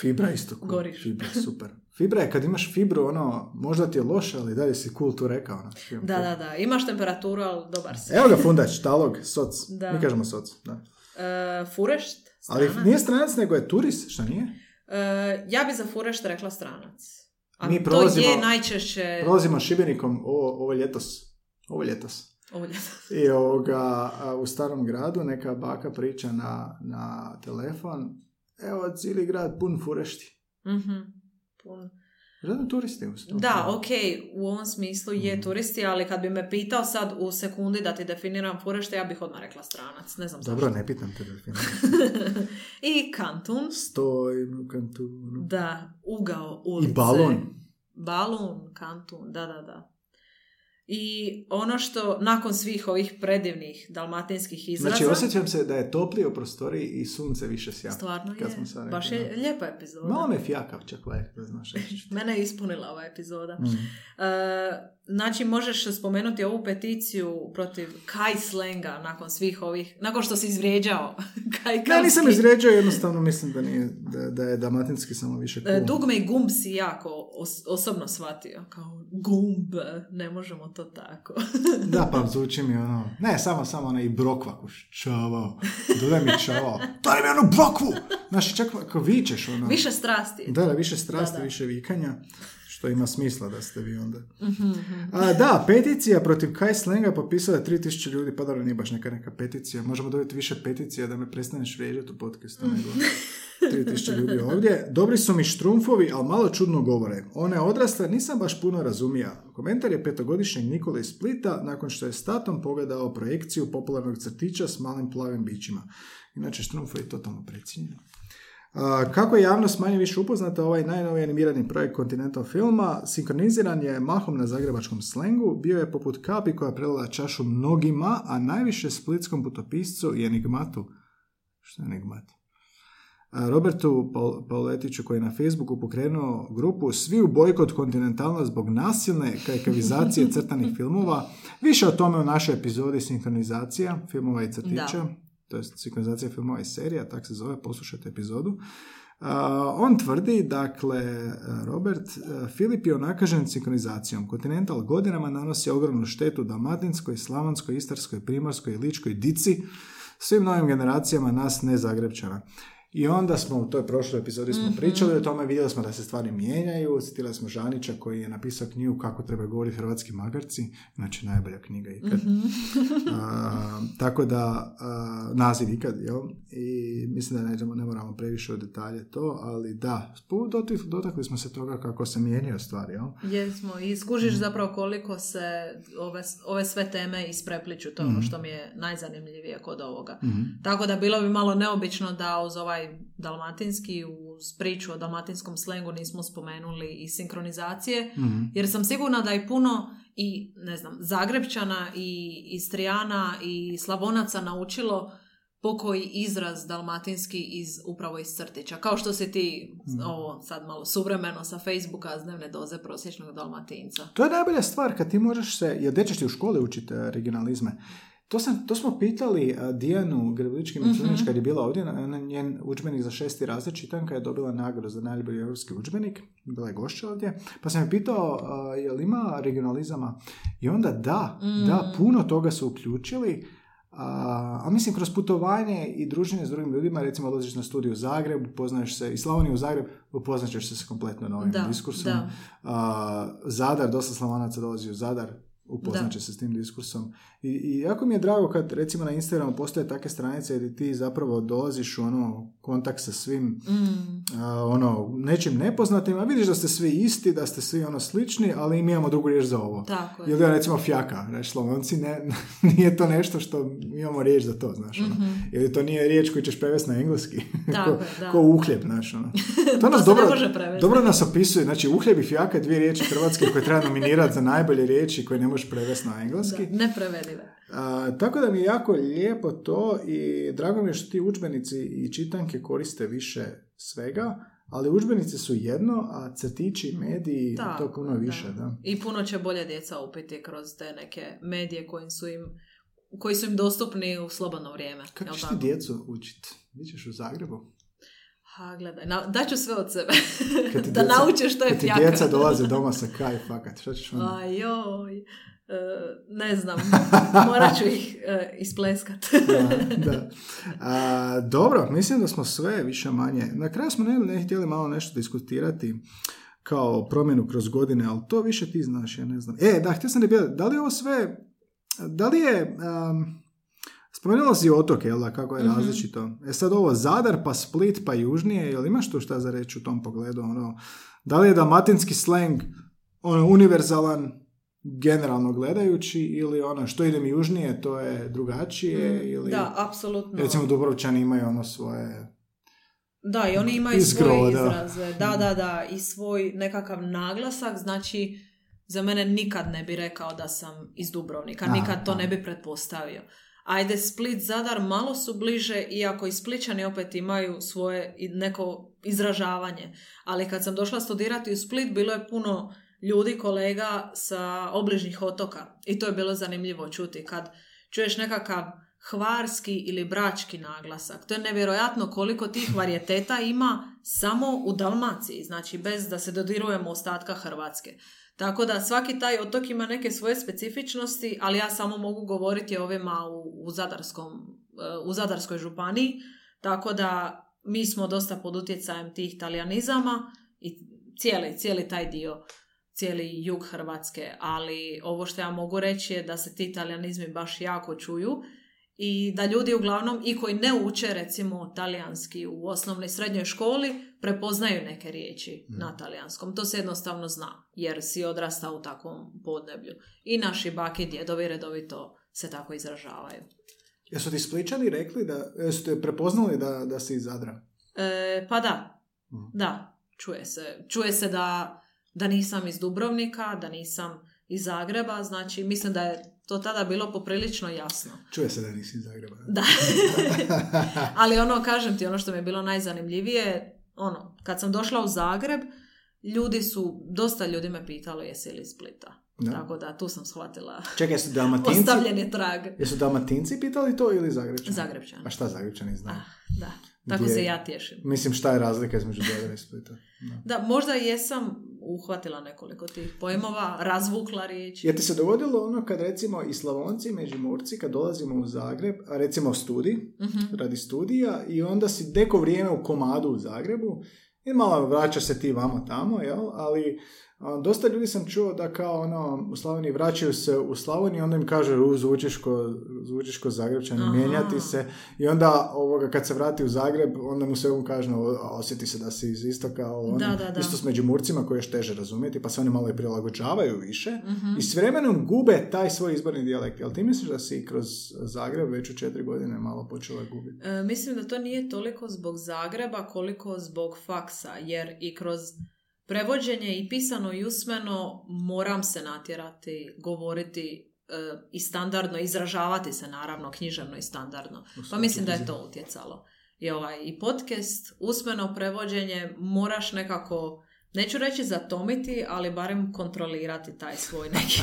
Fibra isto cool. Goriš. Fibra, super. Fibra je kad imaš fibru, ono, možda ti je loše, ali dalje si cool tu rekao. Ono. Da, da, da. Imaš temperaturu, ali dobar si. Evo ga fundač, talog, soc. Da. Mi kažemo soc, da. E, furešt, Ali stranac. nije stranac, nego je turist, šta nije? E, ja bi za furešt rekla stranac. A Mi to prolazimo- je najčešće... Prolazimo Šibenikom ovo, ovo ljetos. Ovo ljetos. Ovo ljeto. I ovoga, u starom gradu neka baka priča na, na telefon. Evo, cijeli grad pun furešti. Mhm. Pun. Žadno turisti. u Da, ok, u ovom smislu je Mhm. turisti, ali kad bi me pitao sad u sekundi da ti definiram furešte, ja bih odmah rekla stranac. Ne znam Dobro, zašto. ne pitam te definiram. I kantun. Stojim u kantunu. Da, ugao ulice. I balon. Balon, kantun, da, da, da. I ono što nakon svih ovih predivnih dalmatinskih izraza... Znači, osjećam se da je toplije u prostoriji i sunce više sja. Stvarno Kad je. smo sad Baš je lijepa epizoda. Malo me fjakav čak lajk, da znaš. Mene je ispunila ova epizoda. Mm. E, znači, možeš spomenuti ovu peticiju protiv kaj slenga nakon svih ovih, nakon što si izvrijeđao kaj Ne, nisam izređao, jednostavno mislim da, nije, da, da je dalmatinski samo više cool. E, Dugme i gumb si jako os- osobno shvatio. Kao gumb, ne možemo to tako. Da, pa zvuči mi ono... Ne, samo, samo i brokva, kuš, čavao. Dodaj mi čavao. Daj mi onu brokvu! Znaš, čak ako vičeš, ono... Više strasti. Da, da, više strasti, Da, da. više vikanja, što ima smisla da ste vi onda. Mhm, mhm. A, da, peticija protiv Kai Slenga potpisala je 3000 ljudi, pa dobro, nije baš neka neka peticija. Možemo dobiti više peticija da me prestaneš vrijeđati u podcastu nego 3000 ljudi ovdje. Dobri su mi štrumfovi, ali malo čudno govore. Ona je odrasla, nisam baš puno razumija. Komentar je petogodišnjeg Nikole iz Splita nakon što je statom pogledao projekciju popularnog crtića s malim plavim bićima. Inače, štrumfo je totalno precijenjeno. Kako je javnost manje više upoznata, ovaj najnoviji animirani projekt Continental filma sinkroniziran je mahom na zagrebačkom slengu, bio je poput kapi koja prelila čašu mnogima, a najviše splitskom putopiscu i enigmatu. Što je enigmat? Robertu Paul- Pauletiću koji je na Facebooku pokrenuo grupu Svi u bojkot kontinentalna zbog nasilne kajkavizacije crtanih filmova. Više o tome u našoj epizodi sinkronizacija filmova i crtića. To je sinkronizacija filmova i serija, tak se zove, poslušajte epizodu. Uh, on tvrdi, dakle, Robert, uh, Filip je onakažen sinkronizacijom. Continental godinama nanosi ogromnu štetu dalmatinskoj, slavanskoj, istarskoj, primorskoj i ličkoj dici, svim novim generacijama nas ne Zagrebčana. I onda smo u toj prošloj epizodi smo Mhm. pričali o tome, vidjeli smo da se stvari mijenjaju, citirali smo Žanića koji je napisao knjigu kako treba govoriti hrvatski magarci, znači najbolja knjiga ikad. Mhm. A, tako da, a, naziv ikad, jel? I mislim da nećemo, ne moramo previše u detalje to, ali da, dotik- dotakli smo se toga kako se mijenjaju stvari, jel? Jesmo i skužiš zapravo koliko se ove, ove sve teme isprepliču, to ono Mhm. što mi je najzanimljivije kod ovoga. Mhm. Tako da bilo bi malo neobično da uz ovaj dalmatinski, uz priču o dalmatinskom slengu nismo spomenuli i sinkronizacije, Mhm. jer sam sigurna da i puno i, ne znam, Zagrebčana i Istrijana i Slavonaca naučilo pokoji izraz dalmatinski iz upravo iz crtića. Kao što si ti Mhm. ovo sad malo suvremeno sa Facebooka s dnevne doze prosječnog dalmatinca. To je najbolja stvar kad ti možeš se, jer gdje ćeš ti u školi učiti e, regionalizme. To, sam, to smo pitali e, Dijanu Grblički Micunić Mhm. kad je bila ovdje, na, njen udžbenik za šesti razred čitanka je dobila nagradu za najbolji europski udžbenik, bila je gošća ovdje, pa sam je pitao e, jel ima regionalizama i onda da, Mm. da, puno toga su uključili, a, a mislim kroz putovanje i druženje s drugim ljudima, recimo odlaziš na studiju u Zagreb, upoznaješ se i Slavoniju u Zagreb, upoznat ćeš se s kompletno novim Da, diskursom. da. A, Zadar, dosta Slavanaca dolazi u Zadar, upoznaće se s tim diskursom. I, I jako mi je drago kad recimo na Instagramu postoje takve stranice gdje ti zapravo dolaziš u ono kontakt sa svim Mm. a, ono nečim nepoznatim, a vidiš da ste svi isti, da ste svi ono slični, ali mi imamo drugu riječ za ovo. Tako je. Ili recimo fjaka, reći Slavonci, ne, nije to nešto što mi imamo riječ za to, znaš, ono. Ili to nije riječ koju ćeš prevesti na engleski. Tako ko, je, da. ko uhljeb, znaš, ono. To To nas dobro, može dobro nas opisuje, znači uhljeb i fjaka je dvije riječi hrvatske koje treba nominirati za najbolje riječi koje ne možeš prevesti na engleski. Da, neprevedive. A, tako da mi je jako lijepo to i drago mi je što ti udžbenici i čitanke koriste više svega, ali udžbenici su jedno, a crtići mediji Tako, to puno više, da. I puno će bolje djeca upiti kroz te neke medije koji su im, koji su im dostupni u slobodno vrijeme. Kako ćeš ti djecu učit? Vi ćeš u Zagrebu? Ha, gledaj, na, daću sve od sebe. Da djeca- nauče što je fjaka. djeca dolaze doma sa kaj fakat, šta ćeš onda? Ajoj, e, ne znam, morat ću ih e, ispleskat. da, da. A, dobro, mislim da smo sve više manje. Na kraju smo ne, ne htjeli malo nešto diskutirati kao promjenu kroz godine, ali to više ti znaš, ja ne znam. E, da, htio sam da pitati, da li ovo sve, da li je, um, spomenula si otoke, jel da, kako je Mhm. različito. E sad ovo, Zadar pa Split pa južnije, jel imaš tu šta za reći u tom pogledu, ono, da li je dalmatinski slang ono, univerzalan, generalno gledajući, ili ono, što idem južnije, to je drugačije, ili... Mm, Da, apsolutno. Recimo Dubrovčani imaju ono svoje... Da, i oni imaju Izgro, svoje da. izraze. Da, da, da. I svoj nekakav naglasak. Znači, za mene nikad ne bi rekao da sam iz Dubrovnika. Nikad to ne bi pretpostavio. Ajde, Split, Zadar malo su bliže, iako i Spličani opet imaju svoje neko izražavanje. Ali kad sam došla studirati u Split, bilo je puno ljudi, kolega sa obližnjih otoka. I to je bilo zanimljivo čuti. Kad čuješ nekakav hvarski ili brački naglasak. To je nevjerojatno koliko tih varijeteta ima samo u Dalmaciji, znači bez da se dodirujemo ostatka Hrvatske. Tako da svaki taj otok ima neke svoje specifičnosti, ali ja samo mogu govoriti o ovima u, u, Zadarskom, e, u Zadarskoj županiji, tako da mi smo dosta pod utjecajem tih talijanizama i cijeli, cijeli taj dio cijeli jug Hrvatske, ali ovo što ja mogu reći je da se ti talijanizmi baš jako čuju i da ljudi uglavnom i koji ne uče recimo talijanski u osnovnoj srednjoj školi prepoznaju neke riječi Mm. na talijanskom. To se jednostavno zna jer si odrasta u takvom podneblju. I naši baki i djedovi redovito se tako izražavaju. Jesu ti Spličani rekli da, jesu te prepoznali da, da si iz Zadra? E, pa da, Mm. da, čuje se. Čuje se da, da nisam iz Dubrovnika, da nisam iz Zagreba, znači mislim da je to tada bilo poprilično jasno. Čuje se da nisi iz Zagreba. Da. Ali ono, kažem ti, ono što mi je bilo najzanimljivije, ono, kad sam došla u Zagreb, ljudi su, dosta ljudi me pitalo jesi li iz Splita. Da. Tako da tu sam shvatila Čekaj, jesu Dalmatinci, ostavljen je trag. jesu Dalmatinci pitali to ili Zagrebčani? Zagrebčani. A šta Zagrebčani znaju? Ah, da, tako Gdje- se ja tješim. Mislim, šta je razlika između Zadra i Splita? Da. Da, možda jesam uhvatila nekoliko tih pojmova, razvukla riječi. Je ti se dogodilo ono kad recimo i Slavonci i Međimurci kad dolazimo u Zagreb, a recimo studij, Mhm. radi studija i onda si neko vrijeme u komadu u Zagrebu i malo vraćaš se ti vamo tamo, jel? Ali dosta ljudi sam čuo da kao ono u Slavoniji vraćaju se u Slavoniju i onda im kaže u zvučiš ko, zvučiš ko Zagrebčani, Aha. mijenjati se i onda ovoga kad se vrati u Zagreb onda mu sve mu kaže "O, osjeti se da si iz istoka, ono. Da, da, da. isto s Međimurcima koji je još teže razumjeti pa se oni malo i prilagođavaju više Mhm. i s vremenom gube taj svoj izborni dijalekt. Jel ti misliš da si kroz Zagreb već u četiri godine malo počela gubiti? E, mislim da to nije toliko zbog Zagreba koliko zbog faksa, jer i kroz prevođenje i pisano i usmeno moram se natjerati govoriti e, i standardno, izražavati se naravno književno i standardno. Pa mislim da je to utjecalo. I, ovaj, i podcast, usmeno prevođenje, moraš nekako, neću reći zatomiti, ali barem kontrolirati taj svoj neki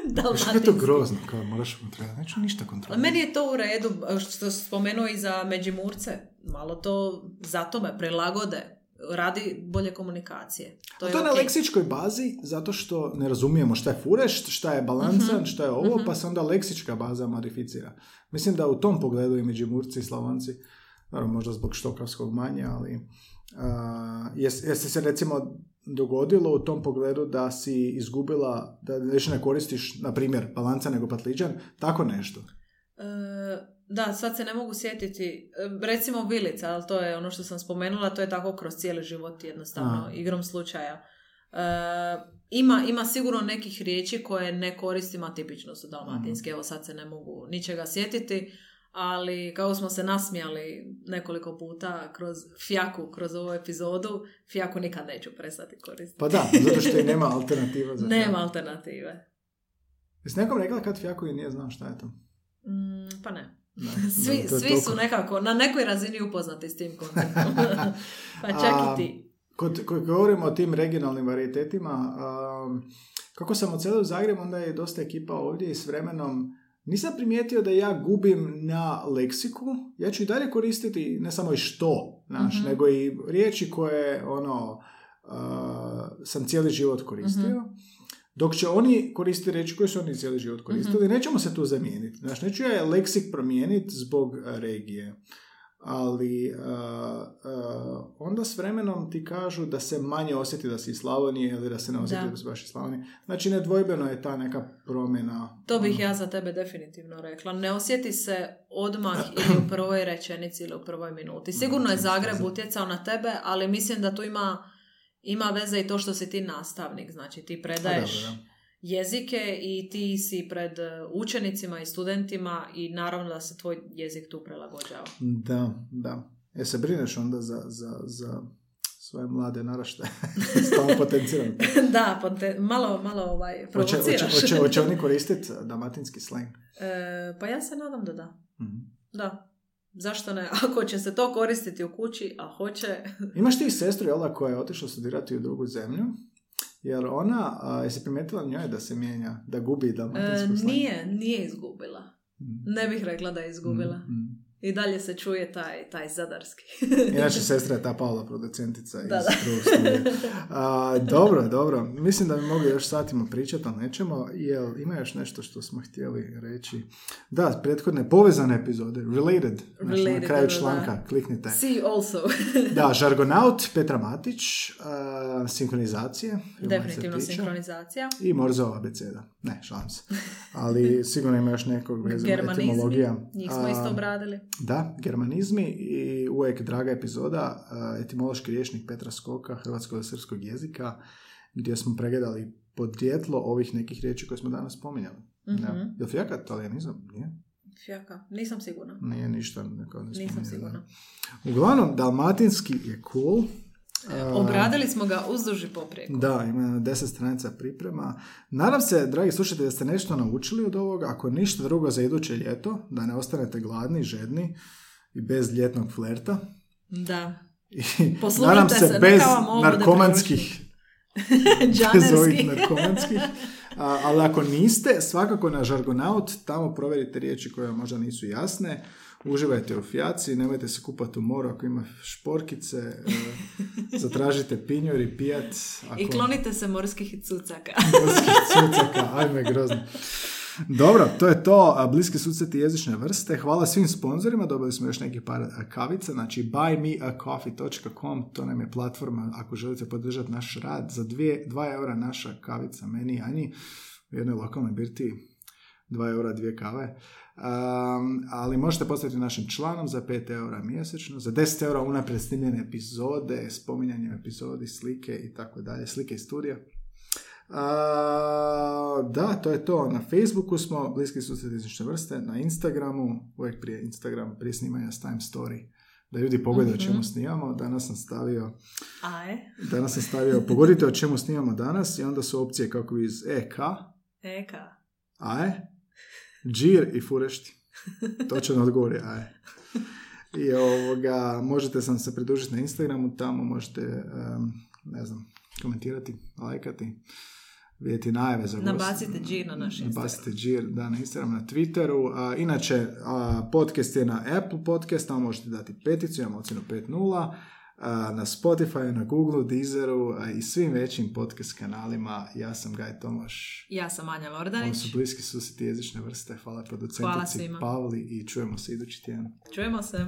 Što je to dalmatinski. grozno, kao moraš kontrolirati, neću ništa kontrolirati. Meni je to u redu, što spomenuo i za Međimurce. Malo to zato me prilagode radi bolje komunikacije. To je, to je na okej. leksičkoj bazi, zato što ne razumijemo šta je fureš, šta je balansan, Mhm, šta je ovo, mhm. pa se onda leksička baza modificira. Mislim da u tom pogledu i Međimurci i Slavonci, naravno možda zbog štokavskog manje, ali A, jes, jesi se recimo dogodilo u tom pogledu da si izgubila, da više ne koristiš, na primjer, balanca nego patliđan, tako nešto? E, da, sad se ne mogu sjetiti. E, Recimo vilica, ali to je ono što sam spomenula, to je tako kroz cijeli život jednostavno, A. igrom slučaja. E, ima, ima sigurno nekih riječi koje ne koristim, a tipično su dalmatinske. Evo sad se ne mogu ničega sjetiti, ali kako smo se nasmijali nekoliko puta kroz fjaku, kroz ovu epizodu, fjaku nikad neću prestati koristiti. Pa da, zato što i nema alternativa za Nema alternative. Jesi nekom rekla kad fjaku i nije znao šta je to? Mm, pa ne. Svi, svi toliko. su nekako na nekoj razini upoznati s tim konceptom. pa čak A, i ti. Kod, kod govorimo o tim regionalnim varijetetima, um, kako sam ocelio u Zagreb, onda je dosta ekipa ovdje i s vremenom nisam primijetio da ja gubim na leksiku. Ja ću i dalje koristiti ne samo i što, znaš, Mhm. nego i riječi koje ono, uh, sam cijeli život koristio. Mhm. Dok će oni koristiti riječi koje su oni cijeli život koristili, Mhm. nećemo se tu zamijeniti. Znači, neću ja leksik promijeniti zbog uh, regije. Ali uh, uh, onda s vremenom ti kažu da se manje osjeti da si iz Slavonije ili da se ne osjeti da, Da. si baš iz Slavonije. Znači, nedvojbeno je ta neka promjena. To bih ono, ja za tebe definitivno rekla. Ne osjeti se odmah ili u prvoj rečenici ili u prvoj minuti. Sigurno je Zagreb utjecao na tebe, ali mislim da tu ima, ima veze i to što si ti nastavnik. Znači ti pa predaješ da. jezike i ti si pred e, učenicima i studentima i naravno da se tvoj jezik tu prilagođava. Da, da. E se brineš onda za, za, za svoje mlade naraštaje? Stalno potenciram. da, pote- malo, malo ovaj, provociraš. hoće, oni koristiti dalmatinski slang? E, pa ja se nadam da da. Mhm. Da. Zašto ne? Ako će se to koristiti u kući, a hoće... Imaš ti sestru, jel da, koja je otišla studirati u drugu zemlju? Jer ona, a, jesi primijetila njoj da se mijenja, da gubi E, dalmatinsko slang? nije, nije izgubila. Mhm. Ne bih rekla da je izgubila. Mhm. I dalje se čuje taj, taj zadarski. Inače, sestra je ta Paula, producentica iz Da. A, dobro, dobro. Mislim da bi mogli još satima pričati o nečemu. Jel, ima još nešto što smo htjeli reći? Da, prethodne povezane epizode, related, znači na Related, kraju da, članka, da. kliknite. See also. Da, Žargonaut, Petra Matić, a, sinkronizacije. Definitivno sinkronizacija. I Morzova abeceda. Ne, šalim se. Ali sigurno ima još nekog Germanizmi. etimologija. Njih smo isto obradili. Da, germanizmi i uvijek draga epizoda, a, etimološki rječnik Petra Skoka, hrvatskog i srpskog jezika, gdje smo pregledali podrijetlo ovih nekih riječi koje smo danas spominjali. Mhm. Da. Jel fjaka talijanizam? Nije? Fjaka. Nisam sigurna. Nije ništa. Ne Nisam sigurna. da. Uglavnom, dalmatinski je cool. Obradili smo ga uzduž i poprijeko. Da, ima deset stranica priprema. Nadam se, dragi slušatelji, da ste nešto naučili od ovoga. Ako ništa drugo za iduće ljeto, da ne ostanete gladni, žedni i bez ljetnog flerta. Da. I nadam se, se, bez narkomanskih, bez ovih narkomanskih. A, ali ako niste, svakako na Žargonaut, tamo provjerite riječi koje možda nisu jasne. Uživajte u fjaci, nemojte se kupati u moru ako ima šporkice, e, zatražite pinjor i pijat. Ako... I klonite se morskih cucaka. morskih cucaka, ajme grozno. Dobro, to je to. Bliski susreti jezične vrste. Hvala svim sponzorima. Dobili smo još neki par kavica. Znači, buymeacoffee.com. To nam je platforma ako želite podržati naš rad. Za 2 eura naša kavica meni i Anji u jednoj lokalnoj birti. 2 eura, dvije kave. Um, ali možete postati našim članom za 5 eura mjesečno, za 10 eura unaprijed snimljene epizode, spominjanje epizodi, slike i tako dalje, slike iz studija. A, da, to je to. Na Facebooku smo, bliski su jezične vrste, na Instagramu, uvijek prije Instagram, prije snimanja s time story, da ljudi pogledaju o čemu Mhm. snimamo. Danas sam stavio, Aje. danas sam stavio, pogodite o čemu snimamo danas i onda su opcije kako iz EK, Eka. AE, Džir i Furešti. Točan odgovor je AE. I ovoga, možete sam se pridružiti na Instagramu, tamo možete, em, ne znam, komentirati, lajkati, vidjeti najave za. Nabacite džir na naš Instagram. Nabacite džir, da, na Instagramu, na Twitteru. A, inače, a, podcast je na Apple podcast, tamo možete dati peticu, imamo ocjenu 5.0 a, na Spotify, na Google, Deezeru i svim većim podcast kanalima. Ja sam Gaj Tomaš. Ja sam Anja Lordanić. Ovo su bliski susjeti jezične vrste. Hvala producentici Hvala Pavli i čujemo se idući tjedan. Čujemo se.